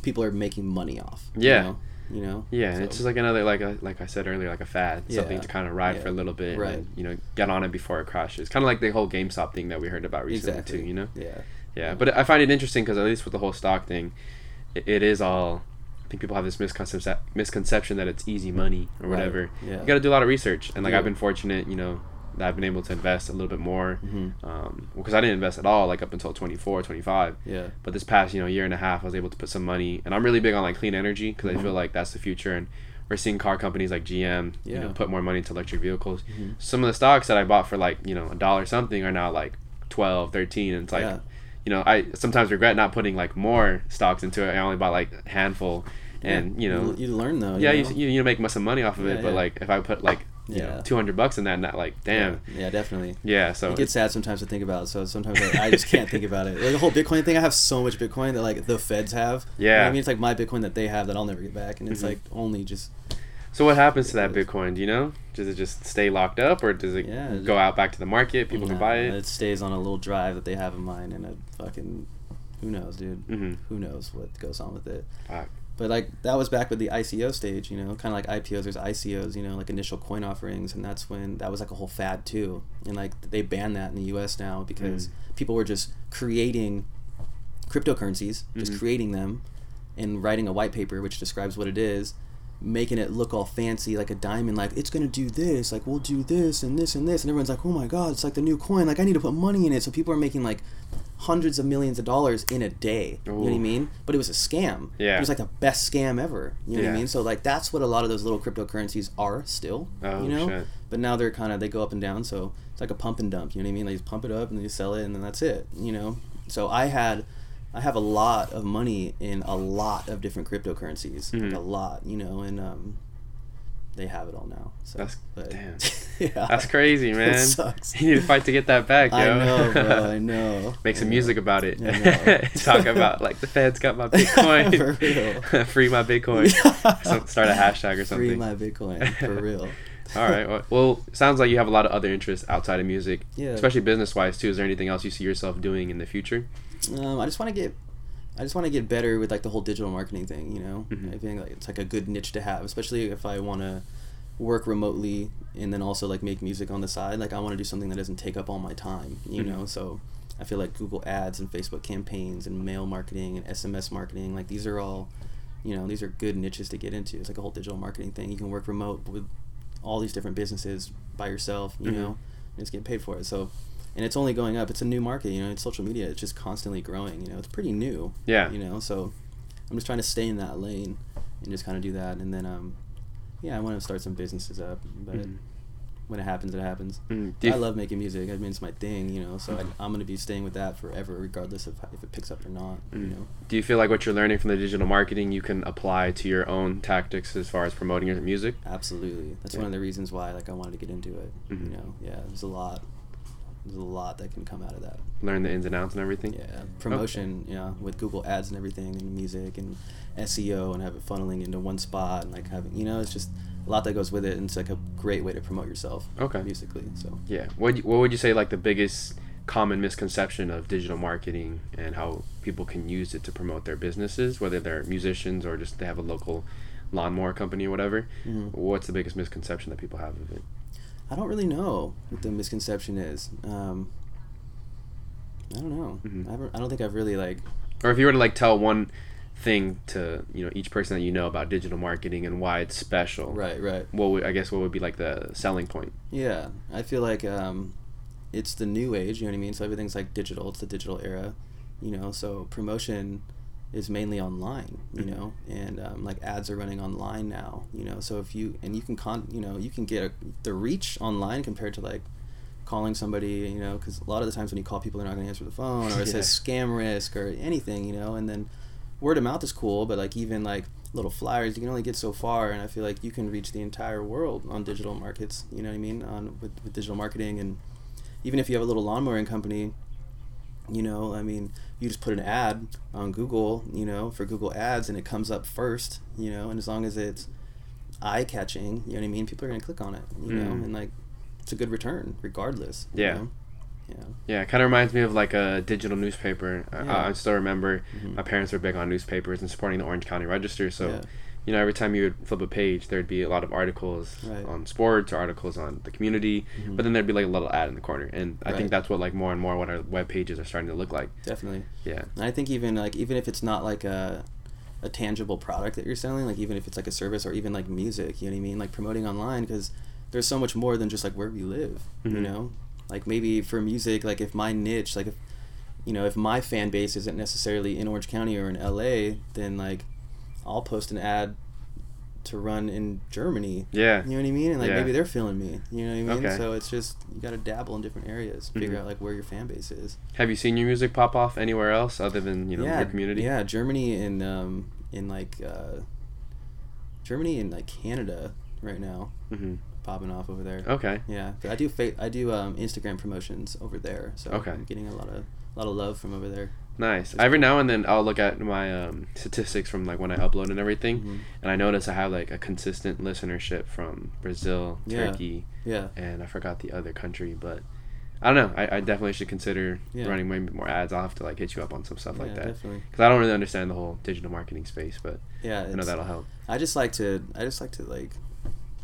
Speaker 2: people are making money off. you
Speaker 1: Yeah.
Speaker 2: know? You know.
Speaker 1: Yeah, and
Speaker 2: So-
Speaker 1: it's just like another like a, like I said earlier, like a fad, something to kind of ride
Speaker 2: Yeah.
Speaker 1: for a little bit,
Speaker 2: Right.
Speaker 1: and you know, get on it before it crashes. Kind of like the whole GameStop thing that we heard about recently
Speaker 2: exactly.
Speaker 1: too. You know,
Speaker 2: Yeah.
Speaker 1: yeah. But I find it interesting because at least with the whole stock thing, it, it is all. I think people have this misconception misconception that it's easy money or
Speaker 2: Right.
Speaker 1: whatever.
Speaker 2: Yeah.
Speaker 1: You got to do a lot of research, and like
Speaker 2: Yeah.
Speaker 1: I've been fortunate, you know, that I've been able to invest a little bit more.
Speaker 2: Mhm.
Speaker 1: Um, because I didn't invest at all, like up until 24, 25.
Speaker 2: Yeah.
Speaker 1: But this past, you know, year and a half, I was able to put some money, and I'm really big on like clean energy because I feel like that's the future, and we're seeing car companies like GM, you know,
Speaker 2: Yeah.
Speaker 1: put more money into electric vehicles.
Speaker 2: Mhm.
Speaker 1: Some of the stocks that I bought for like you know a dollar something are now like 12, 13, and it's like,
Speaker 2: Yeah.
Speaker 1: you know, I sometimes regret not putting like more stocks into it. I only bought like a handful, and you know,
Speaker 2: you, learn though.
Speaker 1: yeah,
Speaker 2: you,
Speaker 1: you,
Speaker 2: know?
Speaker 1: you, you make some money off of
Speaker 2: Yeah,
Speaker 1: it, but
Speaker 2: yeah.
Speaker 1: like if I put like you
Speaker 2: Yeah.
Speaker 1: know 200 bucks in that, not like damn,
Speaker 2: Yeah, yeah, definitely.
Speaker 1: yeah. so
Speaker 2: it gets sad sometimes to think about. So sometimes I, I just can't think about it. Like the whole Bitcoin thing, I have so much Bitcoin that like the Feds have. You know
Speaker 1: Yeah.
Speaker 2: I mean, it's like my Bitcoin that they have that I'll never get back, and it's
Speaker 1: Mhm.
Speaker 2: like only just
Speaker 1: So what happens to that Bitcoin? Do you know? Does it just stay locked up, or does it
Speaker 2: Yeah,
Speaker 1: go out back to the market? People can buy it.
Speaker 2: It stays on a little drive that they have in mind and a fucking who knows, dude.
Speaker 1: Mm-hmm.
Speaker 2: Who knows what goes on with it.
Speaker 1: Fuck.
Speaker 2: But like that was back with the ICO stage, you know, kind of like IPOs. There's ICOs, you know, like initial coin offerings, and that's when that was like a whole fad too. And like they banned that in the U.S. now because
Speaker 1: Mm.
Speaker 2: people were just creating cryptocurrencies, just
Speaker 1: Mhm.
Speaker 2: creating them, and writing a white paper which describes what it is, making it look all fancy like a diamond. Like it's gonna do this, like we'll do this and this and this, and everyone's like, oh my god, it's like the new coin. Like I need to put money in it. So people are making like hundreds of millions of dollars in a day. You know what I mean? But it was a scam.
Speaker 1: Yeah.
Speaker 2: It was like the best scam ever. You know what I mean? So like that's what a lot of those little cryptocurrencies are still.
Speaker 1: Oh
Speaker 2: you know?
Speaker 1: shit.
Speaker 2: But now they're kind of they go up and down. So it's like a pump and dump. You know what I mean? They just pump it up and they sell it and then that's it. You know. So I had, I have a lot of money in a lot of different cryptocurrencies.
Speaker 1: Mhm.
Speaker 2: Like a lot. You know, and um, they have it all now. So
Speaker 1: That's-
Speaker 2: but,
Speaker 1: damn.
Speaker 2: yeah.
Speaker 1: That's crazy, man.
Speaker 2: It sucks.
Speaker 1: You need to fight to get that back, yo.
Speaker 2: I know, bro. I know.
Speaker 1: Make some music about it. Talk about like the feds got my Bitcoin.
Speaker 2: For real.
Speaker 1: Free my Bitcoin. Start a hashtag or something.
Speaker 2: Free my Bitcoin for real.
Speaker 1: All right. Well, well, sounds like you have a lot of other interests outside of music,
Speaker 2: Yeah.
Speaker 1: especially business wise too. Is there anything else you see yourself doing in the future?
Speaker 2: Um, I just want to get, I just want to get better with like the whole digital marketing thing. You know,
Speaker 1: Mhm.
Speaker 2: I think like it's like a good niche to have, especially if I want to work remotely and then also like make music on the side. Like I want to do something that doesn't take up all my time. You
Speaker 1: Mhm.
Speaker 2: know, so I feel like Google Ads and Facebook campaigns and mail marketing and SMS marketing, like these are all, you know, these are good niches to get into. It's like a whole digital marketing thing. You can work remote with all these different businesses by yourself. You
Speaker 1: Mhm.
Speaker 2: know, and just get paid for it. So. And it's only going up. It's a new market, you know. It's social media. It's just constantly growing. You know, it's pretty new.
Speaker 1: Yeah.
Speaker 2: You know, so I'm just trying to stay in that lane and just kind of do that, and then um, yeah, I want to start some businesses up, but
Speaker 1: Mhm.
Speaker 2: when it happens, it happens.
Speaker 1: Mm.
Speaker 2: I love making music. I mean, it's my thing, you know. So. I, I'm gonna be staying with that forever, regardless of if it picks up or not. You
Speaker 1: Mm.
Speaker 2: know.
Speaker 1: Do you feel like what you're learning from the digital marketing you can apply to your own tactics as far as promoting your music?
Speaker 2: Absolutely. That's
Speaker 1: Yeah.
Speaker 2: one of the reasons why like I wanted to get into it. You know. Yeah. There's a lot. There's a lot that can come out of that.
Speaker 1: Learn the ins and outs and everything?
Speaker 2: Yeah, promotion, yeah, with Google Ads and everything, and music and SEO, and have it funneling into one spot, and like having, you know, it's just a lot that goes with it, and it's like a great way to promote yourself.
Speaker 1: Okay.
Speaker 2: Musically, so
Speaker 1: Yeah. What what would you say like the biggest common misconception of digital marketing and how people can use it to promote their businesses, whether they're musicians or just they have a local lawnmower company or whatever?
Speaker 2: Mhm.
Speaker 1: What's the biggest misconception that people have of it?
Speaker 2: I don't really know what the misconception is. Um, I don't know.
Speaker 1: Mhm.
Speaker 2: I, haven't, I don't think I've really like.
Speaker 1: Or if you were to like tell one thing to you know each person that you know about digital marketing and why it's special.
Speaker 2: Right, right.
Speaker 1: What would I guess what would be like the selling point?
Speaker 2: Yeah, I feel like um, it's the new age. You know what I mean? So everything's like digital. It's the digital era. You know, so promotion is mainly online. You
Speaker 1: Mhm.
Speaker 2: know, and um, like ads are running online now. You know, so if you and you can con, you know, you can get a, the reach online compared to like calling somebody. You know, because a lot of the times when you call people, they're not going to answer the phone, or it says scam risk or anything. You know, and then word of mouth is cool, but like even like little flyers, you can only get so far, and I feel like you can reach the entire world on digital markets. You know what I mean? On with, with digital marketing, and even if you have a little lawnmowing company, you know, I mean, you just put an ad on Google, you know, for Google Ads, and it comes up first, you know, and as long as it's eye catching, you know what I mean, people are gonna click on it, you know,
Speaker 1: Mm.
Speaker 2: and like it's a good return regardless. you
Speaker 1: Yeah.
Speaker 2: know? Yeah.
Speaker 1: Yeah, it kind of reminds me of like a digital newspaper. I-
Speaker 2: Yeah.
Speaker 1: I, I still remember
Speaker 2: Mhm.
Speaker 1: my parents were big on newspapers and supporting the Orange County Register. So,
Speaker 2: Yeah.
Speaker 1: You know, every time you would flip a page, there'd be a lot of articles
Speaker 2: Right.
Speaker 1: on sports or articles on the community,
Speaker 2: Mhm.
Speaker 1: but then there'd be like a little ad in the corner. And I think that's what like more and more what our web pages are starting to look like.
Speaker 2: Definitely.
Speaker 1: Yeah.
Speaker 2: And I think even like even if it's not like a a tangible product that you're selling, like even if it's like a service or even like music, you know what I mean? Like promoting online because there's so much more than just like where we live, you
Speaker 1: Mhm.
Speaker 2: know? Like maybe for music, like if my niche, like if you know, if my fan base isn't necessarily in Orange County or in LA, then like I'll post an ad to run in Germany.
Speaker 1: Yeah.
Speaker 2: You know what I mean? And like
Speaker 1: Yeah.
Speaker 2: maybe they're feeling me. You know what I mean?
Speaker 1: Okay.
Speaker 2: So it's just you got to dabble in different areas, figure
Speaker 1: Mhm.
Speaker 2: out like where your fan base is.
Speaker 1: Have you seen your music pop off anywhere else other than you know
Speaker 2: yeah,
Speaker 1: your community?
Speaker 2: Yeah, Germany and um, in like uh, Germany and like Canada right now
Speaker 1: hmm
Speaker 2: popping off over there.
Speaker 1: Okay.
Speaker 2: Yeah, I do fa- I do um, Instagram promotions over there, so
Speaker 1: Okay.
Speaker 2: I'm getting a lot of a lot of love from over there.
Speaker 1: Nice. Every now and then I'll look at my um, statistics from like when I upload and everything,
Speaker 2: Mhm.
Speaker 1: and I notice I have like a consistent listenership from Brazil,
Speaker 2: Yeah.
Speaker 1: Turkey,
Speaker 2: Yeah,
Speaker 1: and I forgot the other country, but I don't know. I, I definitely should consider
Speaker 2: Yeah.
Speaker 1: running maybe more ads. I'll have to like hit you up on some stuff
Speaker 2: yeah,
Speaker 1: like that because I don't really understand the whole digital marketing space, but
Speaker 2: Yeah,
Speaker 1: I know that'll help.
Speaker 2: I just like to I just like to like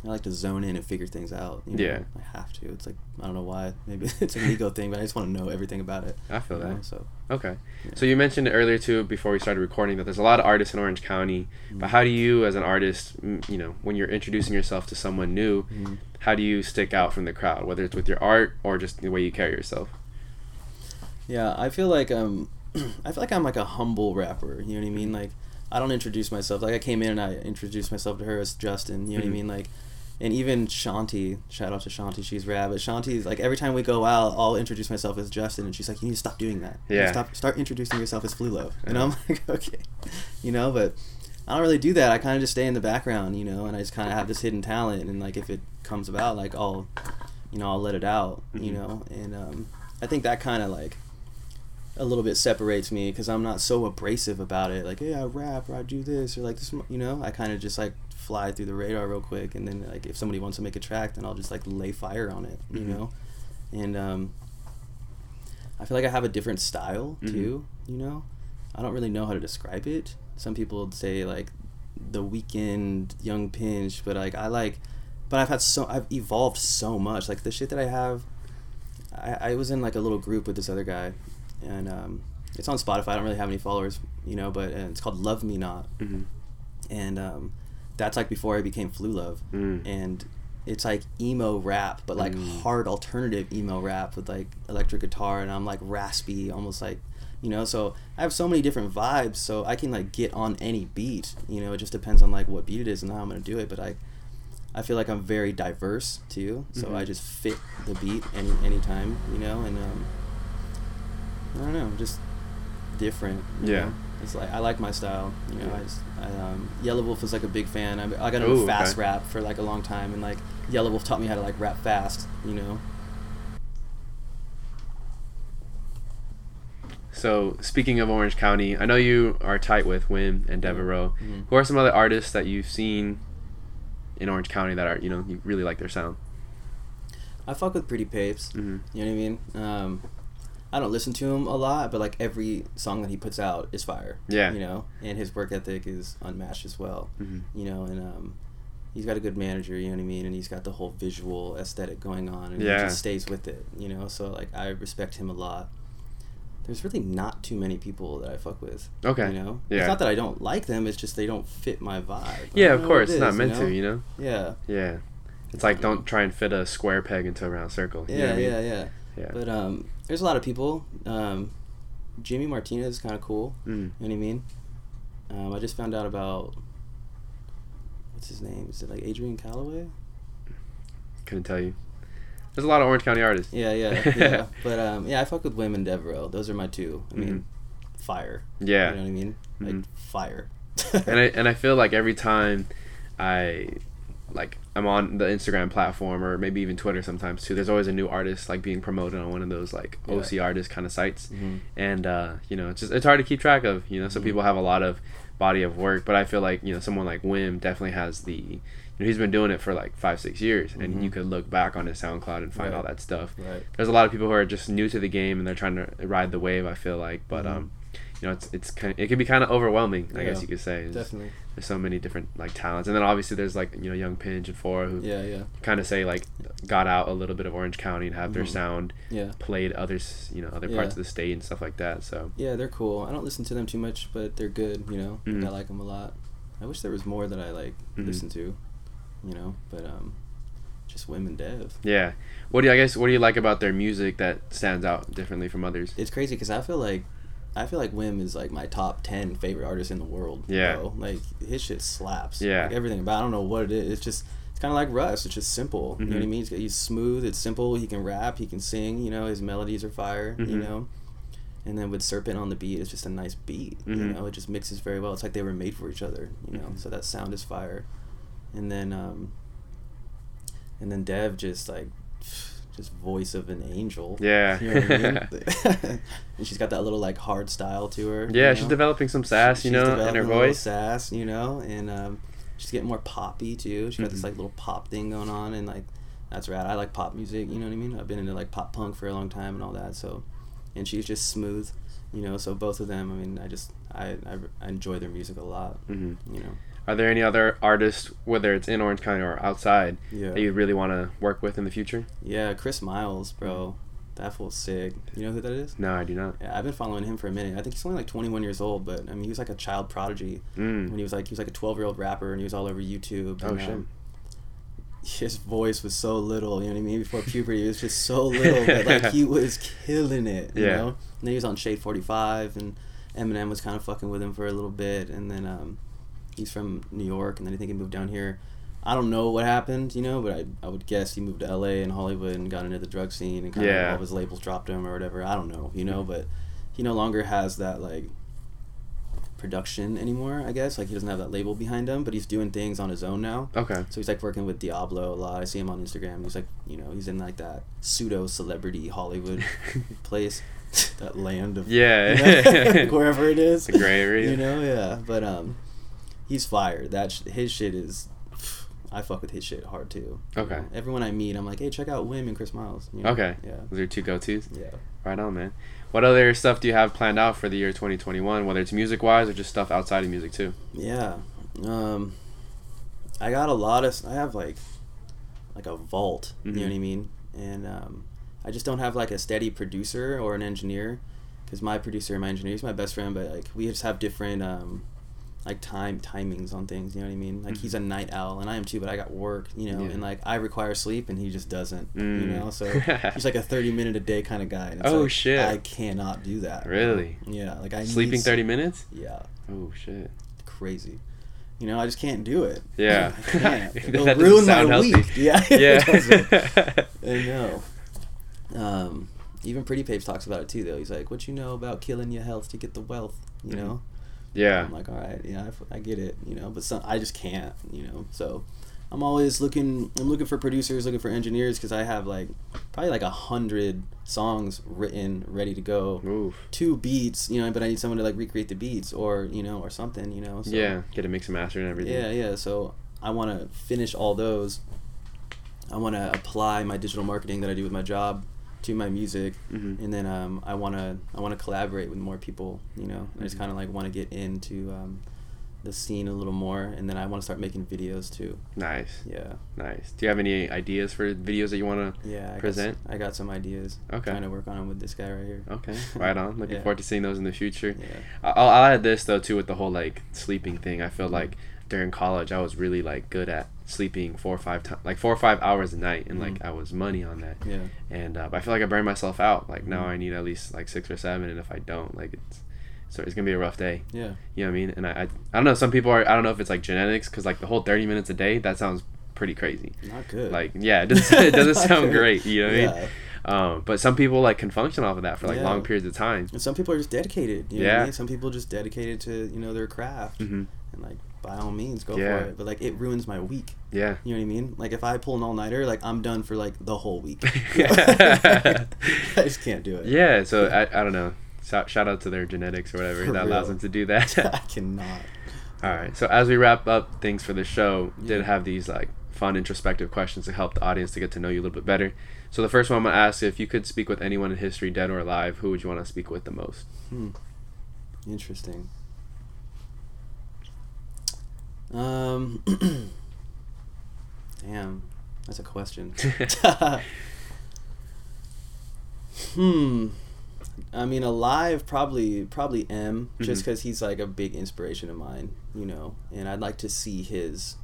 Speaker 2: I like to zone in and figure things out. You know?
Speaker 1: Yeah.
Speaker 2: I have to. It's like I don't know why. Maybe it's an ego thing, but I just want to know everything about it.
Speaker 1: I feel
Speaker 2: you know,
Speaker 1: that.
Speaker 2: So
Speaker 1: Okay.
Speaker 2: Yeah.
Speaker 1: So you mentioned earlier too before we started recording that there's a lot of artists in Orange County. But
Speaker 2: Mhm.
Speaker 1: how do you, as an artist, you know, when you're introducing yourself to someone new,
Speaker 2: Mhm.
Speaker 1: how do you stick out from the crowd, whether it's with your art or just the way you carry yourself?
Speaker 2: Yeah, I feel like um, I feel like I'm like a humble rapper. You know what I mean? Like, I don't introduce myself. Like, I came in and I introduced myself to her as Justin. You know
Speaker 1: Mhm.
Speaker 2: what I mean? Like, and even Shanti. Shout out to Shanti. She's rad. But Shanti's like every time we go out, I'll introduce myself as Justin, and she's like, "You need to stop doing that. You
Speaker 1: Yeah.
Speaker 2: Stop. Start introducing yourself as Flu Luv."
Speaker 1: And
Speaker 2: I'm like, okay, you know, but. I don't really do that. I kind of just stay in the background, you know, and I just kind of have this hidden talent, and like if it comes about, like I'll, you know, I'll let it out, you
Speaker 1: Mhm.
Speaker 2: know, and um, I think that kind of like a little bit separates me because I'm not so abrasive about it. Like, hey, I rap or I do this or like this, you know. I kind of just like fly through the radar real quick, and then like if somebody wants to make a track, then I'll just like lay fire on it, you
Speaker 1: Mhm.
Speaker 2: know. And um, I feel like I have a different style
Speaker 1: Mhm.
Speaker 2: too, you know. I don't really know how to describe it. Some people would say like the Weeknd young pinch, but like I like, but I've had so I've evolved so much. Like the shit that I have, I, I was in like a little group with this other guy, and um, it's on Spotify. I don't really have any followers, you know, but uh, it's called Love Me Not,
Speaker 1: Mm-hmm.
Speaker 2: and um, that's like before I became Flu Luv,
Speaker 1: Mm.
Speaker 2: and it's like emo rap, but like
Speaker 1: Mm.
Speaker 2: hard alternative emo rap with like electric guitar, and I'm like raspy, almost like, you know. So I have so many different vibes, so I can like get on any beat. You know, it just depends on like what beat it is and how I'm gonna do it. But I, I feel like I'm very diverse too, so
Speaker 1: Mhm.
Speaker 2: I just fit the beat any anytime, you know, and um, I don't know, just different.
Speaker 1: Yeah.
Speaker 2: know? It's like I like my style, you know.
Speaker 1: Yeah.
Speaker 2: I, I um, Yelawolf is like a big fan. I, I got into
Speaker 1: Ooh,
Speaker 2: fast
Speaker 1: okay.
Speaker 2: rap for like a long time, and like Yelawolf taught me how to like rap fast, you know.
Speaker 1: So speaking of Orange County, I know you are tight with Wim and Devereaux.
Speaker 2: Mhm.
Speaker 1: Who are some other artists that you've seen in Orange County that are you know you really like their sound?
Speaker 2: I fuck with Pretty Papes.
Speaker 1: Mm-hmm.
Speaker 2: You know what I mean? Um, I don't listen to him a lot, but like every song that he puts out is fire.
Speaker 1: Yeah.
Speaker 2: You know, and his work ethic is unmatched as well.
Speaker 1: Mm-hmm.
Speaker 2: You know, and um, he's got a good manager. You know what I mean? And he's got the whole visual aesthetic going on, and
Speaker 1: Yeah.
Speaker 2: he just stays with it. You know, so like I respect him a lot. there's really not too many people that I fuck with.
Speaker 1: Okay.
Speaker 2: You know,
Speaker 1: Yeah.
Speaker 2: it's not that I don't like them. It's just they don't fit my vibe.
Speaker 1: Yeah, of course. It's
Speaker 2: it
Speaker 1: not meant
Speaker 2: you know?
Speaker 1: to, you know?
Speaker 2: Yeah.
Speaker 1: Yeah. It's like don't try and fit a square peg into a round circle. you know
Speaker 2: Yeah,
Speaker 1: I mean?
Speaker 2: yeah, yeah. But um, there's a lot of people. Um, Jimmy Martinez is kind of cool.
Speaker 1: Mm.
Speaker 2: You know what I mean? Um, I just found out about what's his name? Is it like Adrian Calloway?
Speaker 1: Couldn't tell you. There's a lot of Orange County artists.
Speaker 2: Yeah, yeah, yeah. but um, yeah, I fuck with Wim and Devereaux. Those are my two. I mean,
Speaker 1: Mhm.
Speaker 2: fire.
Speaker 1: Yeah.
Speaker 2: You know what I mean? Like
Speaker 1: Mhm.
Speaker 2: fire.
Speaker 1: and I and I feel like every time I like I'm on the Instagram platform or maybe even Twitter sometimes too. There's always a new artist like being promoted on one of those like
Speaker 2: Yeah.
Speaker 1: OC artist kind of sites,
Speaker 2: Mhm.
Speaker 1: and uh, you know it's just it's hard to keep track of. You know, some
Speaker 2: Mhm.
Speaker 1: people have a lot of body of work, but I feel like you know someone like Wim definitely has the. You know, he's been doing it for like five, six years, and
Speaker 2: Mhm.
Speaker 1: you could look back on his SoundCloud and find
Speaker 2: Right.
Speaker 1: all that stuff.
Speaker 2: Right.
Speaker 1: There's a lot of people who are just new to the game and they're trying to ride the wave. I feel like, but
Speaker 2: Mhm.
Speaker 1: um, you know, it's it's kind of, it can be kind of overwhelming. I guess you could say. It's-
Speaker 2: Definitely.
Speaker 1: there's so many different like talents and then obviously there's like you know young pinch and four who
Speaker 2: Yeah, yeah,
Speaker 1: kind of say like got out a little bit of orange county and have their
Speaker 2: Mhm.
Speaker 1: sound
Speaker 2: yeah.
Speaker 1: played others you know other
Speaker 2: Yeah.
Speaker 1: parts of the state and stuff like that so
Speaker 2: Yeah, they're cool. I don't listen to them too much, but they're good. You know,
Speaker 1: Mhm.
Speaker 2: I like them a lot. I wish there was more that I like
Speaker 1: Mhm.
Speaker 2: listen to. You know, but um, just Wim and Dev.
Speaker 1: yeah what do you i guess what do you like about their music that stands out differently from others
Speaker 2: It's crazy because I feel like I feel like Wim is like my top ten favorite artist in the world.
Speaker 1: Yeah.
Speaker 2: bro. like his shit slaps.
Speaker 1: Yeah.
Speaker 2: like everything about. I don't know what it is. It's just it's kind of like Russ. It's just simple. You know what I
Speaker 1: Mhm.
Speaker 2: mean? He's, he's smooth. It's simple. He can rap. He can sing. You know, his melodies are fire. You
Speaker 1: Mhm.
Speaker 2: know. And then with Serpent on the beat, it's just a nice beat. You
Speaker 1: Mhm.
Speaker 2: know, it just mixes very well. It's like they were made for each other. You know,
Speaker 1: Mhm.
Speaker 2: so that sound is fire. And then, um, and then Dev just like, just voice of an angel.
Speaker 1: Yeah.
Speaker 2: You know I mean? and she's got that little like hard style to her.
Speaker 1: yeah
Speaker 2: you
Speaker 1: she's developing some sass you
Speaker 2: She's
Speaker 1: know in her voice
Speaker 2: sass, you know, and um, she's getting more poppy too. She got this
Speaker 1: Mhm.
Speaker 2: like little pop thing going on, and like that's rad. I like pop music, you know what I mean. I've been into like pop punk for a long time and all that. So, and she's just smooth, you know. So both of them, I mean, I just I I, I enjoy their music a lot,
Speaker 1: hmm
Speaker 2: you know.
Speaker 1: Are there any other artists whether it's in orange county or outside
Speaker 2: Yeah.
Speaker 1: that you really want to work with in the future
Speaker 2: Yeah, Chris Miles, bro. That fool's sick. You know who that is?
Speaker 1: no i do not
Speaker 2: Yeah, I've been following him for a minute. I think he's only like 21 years old, but I mean, he was like a child prodigy when
Speaker 1: mm.
Speaker 2: he was like he was like a 12 year old rapper, and he was all over YouTube.
Speaker 1: oh
Speaker 2: and,
Speaker 1: shit
Speaker 2: um, his voice was so little, you know what I mean? Before puberty, it was just so little, but like he was killing it, you
Speaker 1: Yeah.
Speaker 2: know. And then he was on Shade Forty Five, and Eminem was kind of fucking with him for a little bit, and then um, he's from New York, and then I think he moved down here. I don't know what happened, you know, but I, I would guess he moved to LA and Hollywood and got into the drug scene and kind
Speaker 1: Yeah.
Speaker 2: of all of his labels dropped him or whatever. I don't know, you know, but he no longer has that like production anymore, I guess. Like he doesn't have that label behind him, but he's doing things on his own now.
Speaker 1: okay
Speaker 2: So he's like working with Diablo a lot. I see him on Instagram. He's like, you know, he's in like that pseudo celebrity Hollywood place, that land of
Speaker 1: Yeah.
Speaker 2: you know, wherever it is.
Speaker 1: The gray area.
Speaker 2: You know, yeah. But um, he's fired. That sh- his shit is. I fuck with his shit hard too. you
Speaker 1: Okay.
Speaker 2: know. Everyone I meet, I'm like, hey, check out Wim and Chris Miles. you know?
Speaker 1: Okay.
Speaker 2: Yeah.
Speaker 1: Those are two go-tos.
Speaker 2: Yeah.
Speaker 1: Right on, man. What other stuff do you have planned out for the year 2021, whether it's music-wise or just stuff outside of music too?
Speaker 2: Yeah. Um, I got a lot of. I have like, like a vault. You know
Speaker 1: Mhm.
Speaker 2: what I mean? And um, I just don't have like a steady producer or an engineer, because my producer and my engineer, is my best friend, but like we just have different um, like time timings on things. You know what I mean? Like he's a night owl, and I am too, but I got work. You know,
Speaker 1: Mm-hmm. Yeah.
Speaker 2: and like I require sleep, and he just doesn't. You
Speaker 1: Mm.
Speaker 2: know, so he's like a thirty minute a day kind of guy. And it's
Speaker 1: Oh,
Speaker 2: like,
Speaker 1: shit.
Speaker 2: I cannot do that.
Speaker 1: Really?
Speaker 2: Yeah. Like I
Speaker 1: Sleeping 30 minutes?
Speaker 2: Yeah
Speaker 1: Oh shit.
Speaker 2: crazy. You know, I just can't do it.
Speaker 1: Yeah.
Speaker 2: I can't. It'll ruin
Speaker 1: sound
Speaker 2: my
Speaker 1: healthy.
Speaker 2: week. Yeah.
Speaker 1: Yeah.
Speaker 2: I know. Um, even Pretty Papes talks about it too, though. He's like, "What you know about killing your health to get the wealth?" You know.
Speaker 1: Yeah.
Speaker 2: I'm like, all right, yeah, I I, get it. You know, but some, I just can't. You know, so I'm always looking. I'm looking for producers, looking for engineers, because I have like probably like a hundred songs written, ready to go.
Speaker 1: Oof.
Speaker 2: Two beats, you know, but I need someone to like recreate the beats, or you know, or something, you know. So,
Speaker 1: Yeah. Get a mix and master and everything.
Speaker 2: yeah, yeah. So I want to finish all those. I want to apply my digital marketing that I do with my job to my music,
Speaker 1: Mhm.
Speaker 2: and then um, I want to I want to collaborate with more people. You know, I just
Speaker 1: Mhm.
Speaker 2: kind of like want to get into um, the scene a little more, and then I want to start making videos too.
Speaker 1: Nice,
Speaker 2: Yeah,
Speaker 1: nice. Do you have any ideas for videos that you want to?
Speaker 2: yeah. I
Speaker 1: Present?
Speaker 2: Got, s- I got some ideas.
Speaker 1: Okay.
Speaker 2: I'm Trying to work on them with this guy right here.
Speaker 1: Okay, right on. Looking
Speaker 2: Yeah.
Speaker 1: forward to seeing those in the future.
Speaker 2: Yeah.
Speaker 1: I'll, I'll add this though too with the whole like sleeping thing. I feel like during college I was really like good at sleeping four or five times, like four or five hours a night, and like
Speaker 2: Mhm.
Speaker 1: I was money on that.
Speaker 2: Yeah.
Speaker 1: And uh, but I feel like I burned myself out. Like now
Speaker 2: Mhm.
Speaker 1: I need at least like six or seven, and if I don't, like it's so it's gonna be a rough day.
Speaker 2: Yeah.
Speaker 1: You know what I mean? And I I, I don't know. Some people are I don't know if it's like genetics because like the whole thirty minutes a day that sounds pretty crazy.
Speaker 2: Not good.
Speaker 1: Like yeah, it doesn't it doesn't sound
Speaker 2: good.
Speaker 1: great. You know what I mean? Um, but some people like can function off of that for like
Speaker 2: Yeah.
Speaker 1: long periods of time.
Speaker 2: And some people are just dedicated. You know what
Speaker 1: Yeah.
Speaker 2: I mean? Some people just dedicated to you know their craft,
Speaker 1: hmm
Speaker 2: and like by all means go
Speaker 1: Yeah.
Speaker 2: for it. But like it ruins my week.
Speaker 1: Yeah.
Speaker 2: You know what I mean? Like if I pull an all nighter, like I'm done for like the whole week.
Speaker 1: Yeah.
Speaker 2: I just can't do it.
Speaker 1: Yeah. So I, I don't know. Shout, shout out to their genetics or whatever
Speaker 2: For
Speaker 1: that allows them to do that.
Speaker 2: I cannot.
Speaker 1: All right. So as we wrap up things for the show, did have these like fun introspective questions to help the audience to get to know you a little bit better. So the first one I'm gonna ask if you could speak with anyone in history, dead or alive, who would you want to speak with the most?
Speaker 2: Hmm. Interesting. Um. damn, that's a question. hmm. I mean, alive probably probably M, just
Speaker 1: Mhm.
Speaker 2: because he's like a big inspiration of mine, you know, and I'd like to see his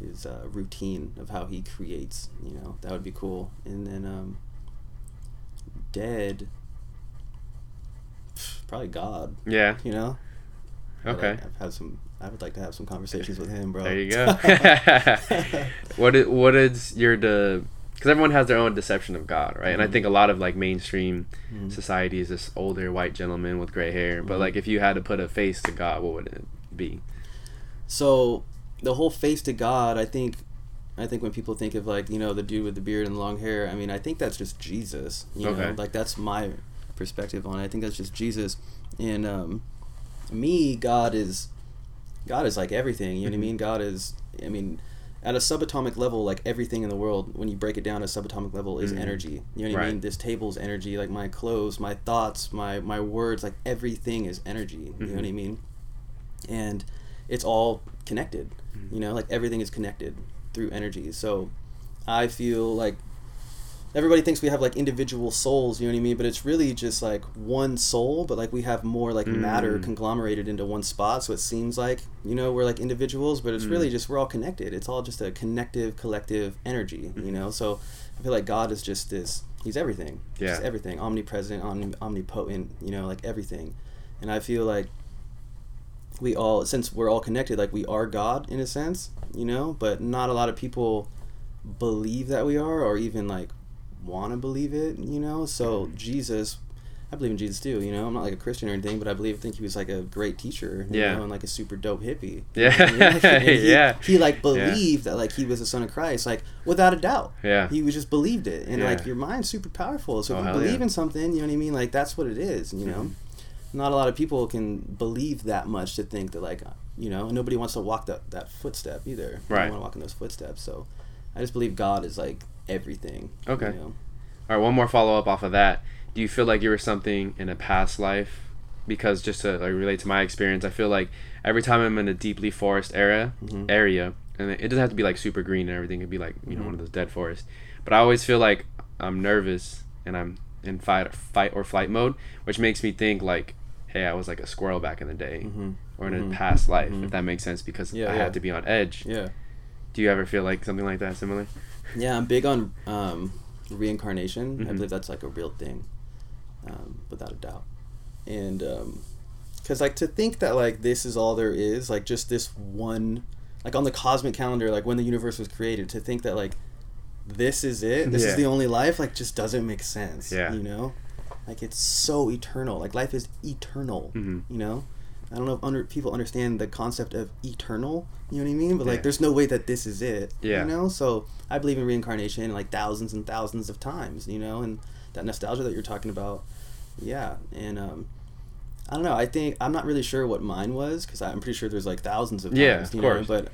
Speaker 2: his uh, routine of how he creates, you know, that would be cool. And then um, dead, probably God,
Speaker 1: Yeah.
Speaker 2: you know.
Speaker 1: Okay.
Speaker 2: I've had some. I would like to have some conversations with him, bro.
Speaker 1: There you go. what is, what is your the because everyone has their own deception of God, right? And I
Speaker 2: Mhm.
Speaker 1: think a lot of like mainstream
Speaker 2: Mhm.
Speaker 1: society is this older white gentleman with gray hair. But
Speaker 2: Mhm.
Speaker 1: like if you had to put a face to God, what would it be?
Speaker 2: So the whole face to God, I think, I think when people think of like you know the dude with the beard and the long hair, I mean I think that's just Jesus. You
Speaker 1: Okay.
Speaker 2: know, like that's my perspective on it. I think that's just Jesus, and um, me, God is, God is like everything. You know what I mean? God is, I mean. At a subatomic level, like everything in the world, when you break it down to a subatomic level, is
Speaker 1: Mhm.
Speaker 2: energy. You know what I mean? This table's energy. Like my clothes, my thoughts, my my words, like everything is energy. You know what I
Speaker 1: Mhm.
Speaker 2: mean? And it's all connected.
Speaker 1: Mhm.
Speaker 2: You know, like everything is connected through energy. So I feel like everybody thinks we have like individual souls, you know what I mean? But it's really just like one soul, but like we have more like matter
Speaker 1: Mm.
Speaker 2: conglomerated into one spot. So it seems like, you know, we're like individuals, but it's really
Speaker 1: Mm.
Speaker 2: just we're all connected. It's all just a connective, collective energy, you know? So I feel like God is just this, he's everything.
Speaker 1: Yeah.
Speaker 2: Just everything. Omnipresent, omni- omnipotent, you know, like everything. And I feel like we all since we're all connected like we are god in a sense you know but not a lot of people believe that we are or even like want to believe it you know so jesus i believe in jesus too you know i'm not like a christian or anything but i believe think he was like a great teacher you
Speaker 1: Yeah.
Speaker 2: know and like a super dope hippie
Speaker 1: Yeah.
Speaker 2: You know what I mean? Like, he,
Speaker 1: Yeah.
Speaker 2: he like believed that like he was the son of christ like without a doubt
Speaker 1: Yeah.
Speaker 2: he was just believed it and
Speaker 1: Yeah.
Speaker 2: like your mind's super powerful so
Speaker 1: Oh,
Speaker 2: if you believe
Speaker 1: yeah.
Speaker 2: in something you know what i mean like that's what it is you know
Speaker 1: Mhm.
Speaker 2: not a lot of people can believe that much to think that like you know nobody wants to walk that, that footstep either
Speaker 1: Right.
Speaker 2: want to walk in those footsteps so i just believe god is like everything you
Speaker 1: Okay.
Speaker 2: know?
Speaker 1: All right, one more follow up off of that. Do you feel like you were something in a past life? Because just to like relate to my experience, I feel like every time I'm in a deeply forest area,
Speaker 2: Mhm.
Speaker 1: area, and it doesn't have to be like super green and everything. It could be like you know
Speaker 2: Mhm.
Speaker 1: one of those dead forests. But I always feel like I'm nervous and I'm in fight, fight or flight mode, which makes me think like, hey, I was like a squirrel back in the day,
Speaker 2: Mhm.
Speaker 1: or in a past life, if that makes sense. Because
Speaker 2: Yeah,
Speaker 1: I
Speaker 2: yeah.
Speaker 1: had to be on edge.
Speaker 2: yeah
Speaker 1: Do you ever feel like something like that similar?
Speaker 2: Yeah i'm big on um, reincarnation i
Speaker 1: Mhm.
Speaker 2: believe that's like a real thing um, without a doubt and because like to think that like this is all there is like just this one like on the cosmic calendar like when the universe was created to think that like this is it this
Speaker 1: Yeah.
Speaker 2: is the only life like just doesn't make sense
Speaker 1: Yeah.
Speaker 2: you know like it's so eternal like life is eternal
Speaker 1: Mhm.
Speaker 2: you know i don't know if under, people understand the concept of eternal you know what i mean but like
Speaker 1: Yeah.
Speaker 2: there's no way that this is it
Speaker 1: Yeah.
Speaker 2: you know so i believe in reincarnation like thousands and thousands of times you know and that nostalgia that you're talking about yeah and um I don't know. I think I'm not really sure what mine was because I'm pretty sure there's like thousands of times.
Speaker 1: Yeah, of
Speaker 2: you
Speaker 1: course.
Speaker 2: Know? But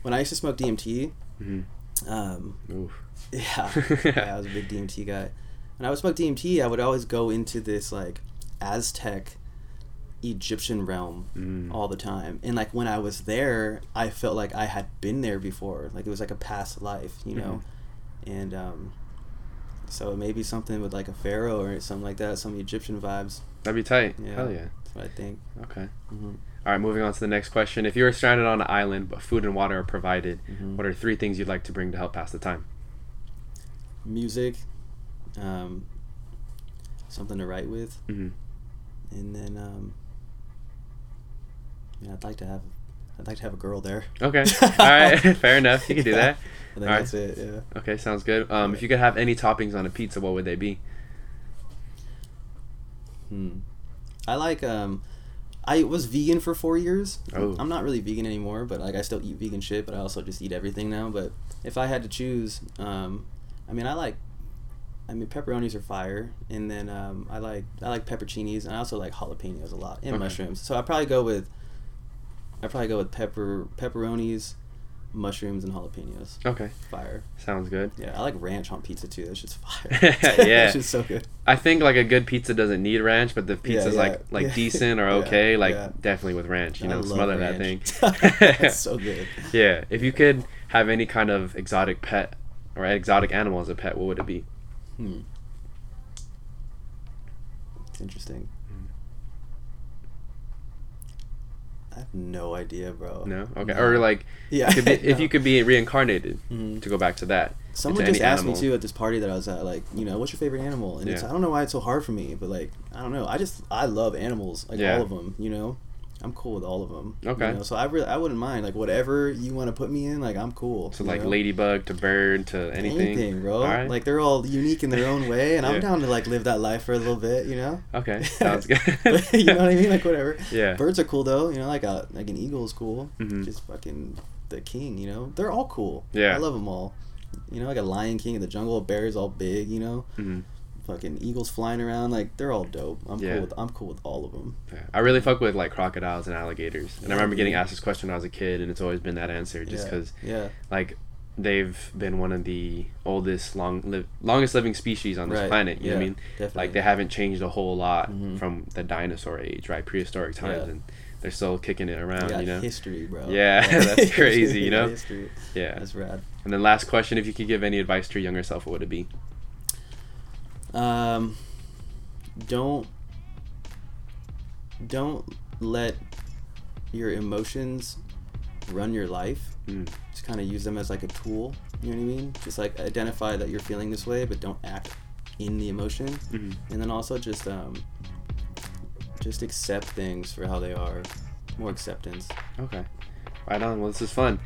Speaker 2: when I used to smoke DMT,
Speaker 1: hmm
Speaker 2: um,
Speaker 1: Oof.
Speaker 2: yeah, yeah, I was a big DMT guy. When I would smoke DMT, I would always go into this like Aztec Egyptian realm
Speaker 1: Mm.
Speaker 2: all the time. And like when I was there, I felt like I had been there before. Like it was like a past life, you know. And um, so maybe something with like a pharaoh or something like that, some Egyptian vibes.
Speaker 1: That'd be tight.
Speaker 2: Yeah.
Speaker 1: Hell yeah.
Speaker 2: That's what I think.
Speaker 1: Okay.
Speaker 2: hmm
Speaker 1: All right, moving on to the next question. If you were stranded on an island but food and water are provided,
Speaker 2: Mhm.
Speaker 1: what are three things you'd like to bring to help pass the time?
Speaker 2: Music, um, something to write with,
Speaker 1: hmm
Speaker 2: and then um, yeah, I'd like to have, I'd like to have a girl there.
Speaker 1: Okay. All right. Fair enough. You can do
Speaker 2: Yeah.
Speaker 1: that.
Speaker 2: I think
Speaker 1: All right.
Speaker 2: that's it. Yeah.
Speaker 1: Okay, sounds good. Um, if you could have any toppings on a pizza, what would they be?
Speaker 2: Hmm. I like um I was vegan for four years.
Speaker 1: Oh.
Speaker 2: I'm not really vegan anymore, but like I still eat vegan shit, but I also just eat everything now. But if I had to choose, um I mean I like I mean pepperonis are fire and then um I like I like pepperoncinis and I also like jalapenos a lot and
Speaker 1: Okay.
Speaker 2: mushrooms. So I probably go with I probably go with pepper pepperonis, mushrooms and jalapenos.
Speaker 1: Okay,
Speaker 2: Fire.
Speaker 1: sounds good.
Speaker 2: Yeah, I like ranch on pizza too. That's just fire.
Speaker 1: Yeah.
Speaker 2: That's just so good.
Speaker 1: I think like a good pizza doesn't need ranch, but the pizza's
Speaker 2: yeah.
Speaker 1: like like
Speaker 2: Yeah.
Speaker 1: decent or
Speaker 2: Yeah,
Speaker 1: okay, like
Speaker 2: yeah.
Speaker 1: definitely with ranch. You
Speaker 2: I
Speaker 1: know, smother that thing.
Speaker 2: ranch. That's so good.
Speaker 1: Yeah, if you could have any kind of exotic pet or exotic animal as a pet, what would it be?
Speaker 2: Hmm. It's interesting.
Speaker 1: Hmm.
Speaker 2: I have no idea, bro.
Speaker 1: No, okay, or like
Speaker 2: yeah.
Speaker 1: be, if
Speaker 2: no.
Speaker 1: you could be reincarnated
Speaker 2: Mhm.
Speaker 1: to go back to that.
Speaker 2: Someone just asked
Speaker 1: animal.
Speaker 2: me too at this party that I was at, like, you know, what's your favorite animal? And it's
Speaker 1: Yeah.
Speaker 2: I don't know why it's so hard for me, but like, I don't know. I just I love animals, like
Speaker 1: Yeah.
Speaker 2: all of them. You know, I'm cool with all of them.
Speaker 1: Okay.
Speaker 2: You know? So I really I wouldn't mind like whatever you want to put me in, like I'm cool.
Speaker 1: So like
Speaker 2: know?
Speaker 1: ladybug to bird to anything.
Speaker 2: bro.
Speaker 1: All right.
Speaker 2: Like they're all unique in their own way, and
Speaker 1: Yeah.
Speaker 2: I'm down to like live that life for a little bit, you know.
Speaker 1: Okay, sounds good.
Speaker 2: you know what I mean? Like whatever.
Speaker 1: Yeah.
Speaker 2: Birds are cool though. You know, like a like an eagle is cool.
Speaker 1: Mhm.
Speaker 2: Just fucking the king. You know, they're all cool.
Speaker 1: Yeah.
Speaker 2: I love them all. You know, like a lion king in the jungle. A bear's all big. You know,
Speaker 1: Mhm.
Speaker 2: Fucking eagles flying around. Like they're all dope. I'm
Speaker 1: Yeah.
Speaker 2: cool with I'm cool with all of them.
Speaker 1: Yeah. I really fuck with like crocodiles and alligators, and I remember getting asked this question when I was a kid, and it's always been that answer, just because
Speaker 2: Yeah.
Speaker 1: like they've been one of the oldest, long, li- longest living species on this
Speaker 2: Right.
Speaker 1: planet. You know what I mean?
Speaker 2: Definitely.
Speaker 1: Like they haven't changed a whole lot
Speaker 2: Mhm.
Speaker 1: from the dinosaur age, right? Prehistoric times,
Speaker 2: Yeah.
Speaker 1: and they're still kicking it around. You know?
Speaker 2: history, bro.
Speaker 1: Yeah, that's crazy, you know?
Speaker 2: History.
Speaker 1: Yeah.
Speaker 2: That's rad.
Speaker 1: And then last question: If you could give any advice to your younger self, what would it be?
Speaker 2: Um, don't don't let your emotions run your life.
Speaker 1: Mm.
Speaker 2: Just kind of use them as like a tool. You know what I mean? Just like identify that you're feeling this way, but don't act in the emotion.
Speaker 1: Mhm.
Speaker 2: And then also just um, just accept things for how they are. More acceptance.
Speaker 1: Okay. Right on. Well, this is fun.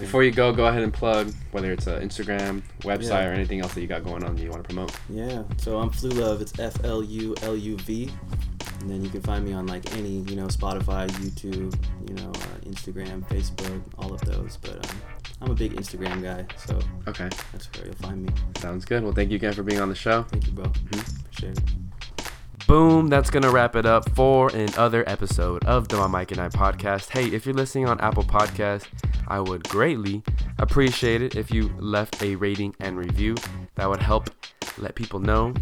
Speaker 1: Before you go, go ahead and plug whether it's an Instagram, website,
Speaker 2: Yeah.
Speaker 1: or anything else that you got going on that you want to promote.
Speaker 2: Yeah. So I'm Flu Luv. It's F L U L U V. And then you can find me on like any, you know, Spotify, YouTube, you know, uh, Instagram, Facebook, all of those. But um, I'm a big Instagram guy, so
Speaker 1: Okay.
Speaker 2: that's where you'll find me.
Speaker 1: Sounds good. Well, thank you again for being on the show.
Speaker 2: Thank you, bro.
Speaker 1: Mhm.
Speaker 2: Appreciate it.
Speaker 1: Boom, that's gonna wrap it up for another episode of the My Mike and I podcast. Hey, if you're listening on Apple Podcast, I would greatly appreciate it if you left a rating and review. That would help let people know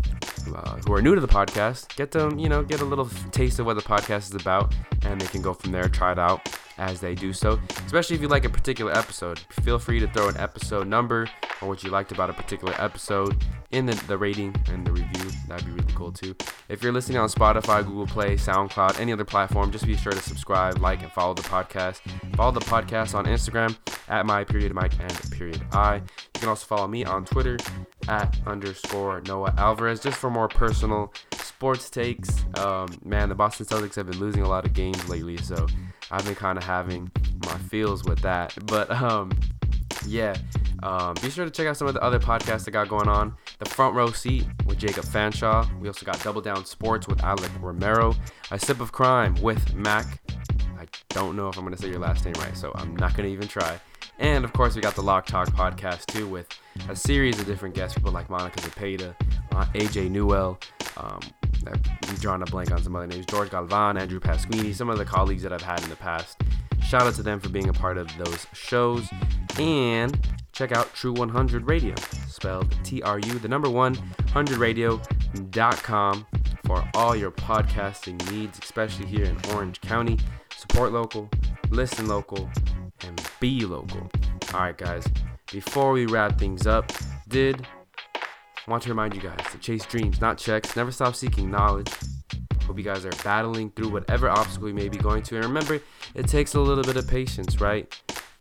Speaker 1: uh, who are new to the podcast, get them, you know, get a little taste of what the podcast is about, and they can go from there, try it out as they do so. Especially if you like a particular episode, feel free to throw an episode number or what you liked about a particular episode in the, the rating and the review. That'd be really cool too. If you're listening on Spotify, Google Play, SoundCloud, any other platform, just be sure to subscribe, like, and follow the podcast. Follow the podcast on Instagram at my period Mike and period I. You can also follow me on Twitter at underscore Noah Alvarez just for more personal sports takes. Um, man, the Boston Celtics have been losing a lot of games lately, so I've been kind of having my feels with that. But um, yeah, um, be sure to check out some of the other podcasts that got going on. The Front Row Seat with Jacob Fanshaw. We also got Double Down Sports with Alec Romero. A Sip of Crime with Mac. I don't know if I'm going to say your last name right, so I'm not going to even try. And of course, we got the Lock Talk podcast too with a series of different guests, people like Monica Zepeda, uh, AJ Newell. Um, I'm drawing a blank on some other names. George Galvan, Andrew Pasquini, some of the colleagues that I've had in the past. Shout out to them for being a part of those shows. And check out Tru 100 Radio, spelled T R U, the number one, 100radio.com for for all your podcasting needs, especially here in Orange County. Support local, listen local, and be local. All right, guys, before we wrap things up, did want to remind you guys to chase dreams, not checks. Never stop seeking knowledge. Hope you guys are battling through whatever obstacle you may be going to. And remember, it takes a little bit of patience, right?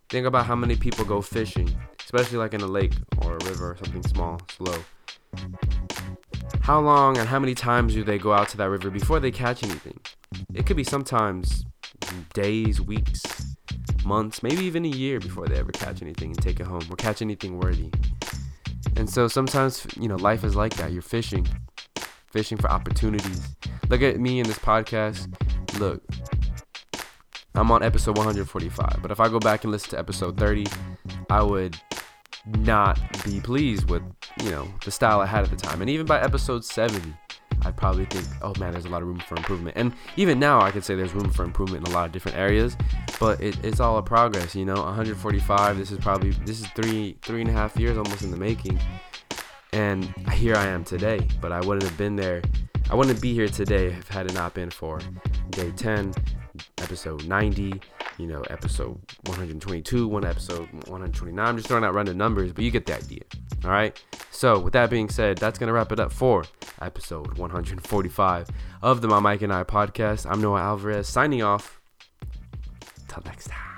Speaker 1: Think about how many people go fishing, especially like in a lake or a river or something small, slow. How long and how many times do they go out to that river before they catch anything? It could be sometimes days, weeks, months, maybe even a year before they ever catch anything and take it home or catch anything worthy. And so sometimes, you know, life is like that. You're fishing, fishing for opportunities. Look at me in this podcast. Look, I'm on episode 145, but if I go back and listen to episode 30, I would not be pleased with, you know, the style I had at the time. And even by episode 70, I'd probably think, oh man, there's a lot of room for improvement. And even now, I could say there's room for improvement in a lot of different areas, but it, it's all a progress, you know. 145. This is probably this is three three and a half years almost in the making, and here I am today. But I wouldn't have been there. I wouldn't be here today if had it not been for day 10, episode 90, you know, episode 122, one episode 129. I'm just throwing out random numbers, but you get the idea. All right. So, with that being said, that's going to wrap it up for episode 145 of the My Mike and I podcast. I'm Noah Alvarez signing off. Till next time.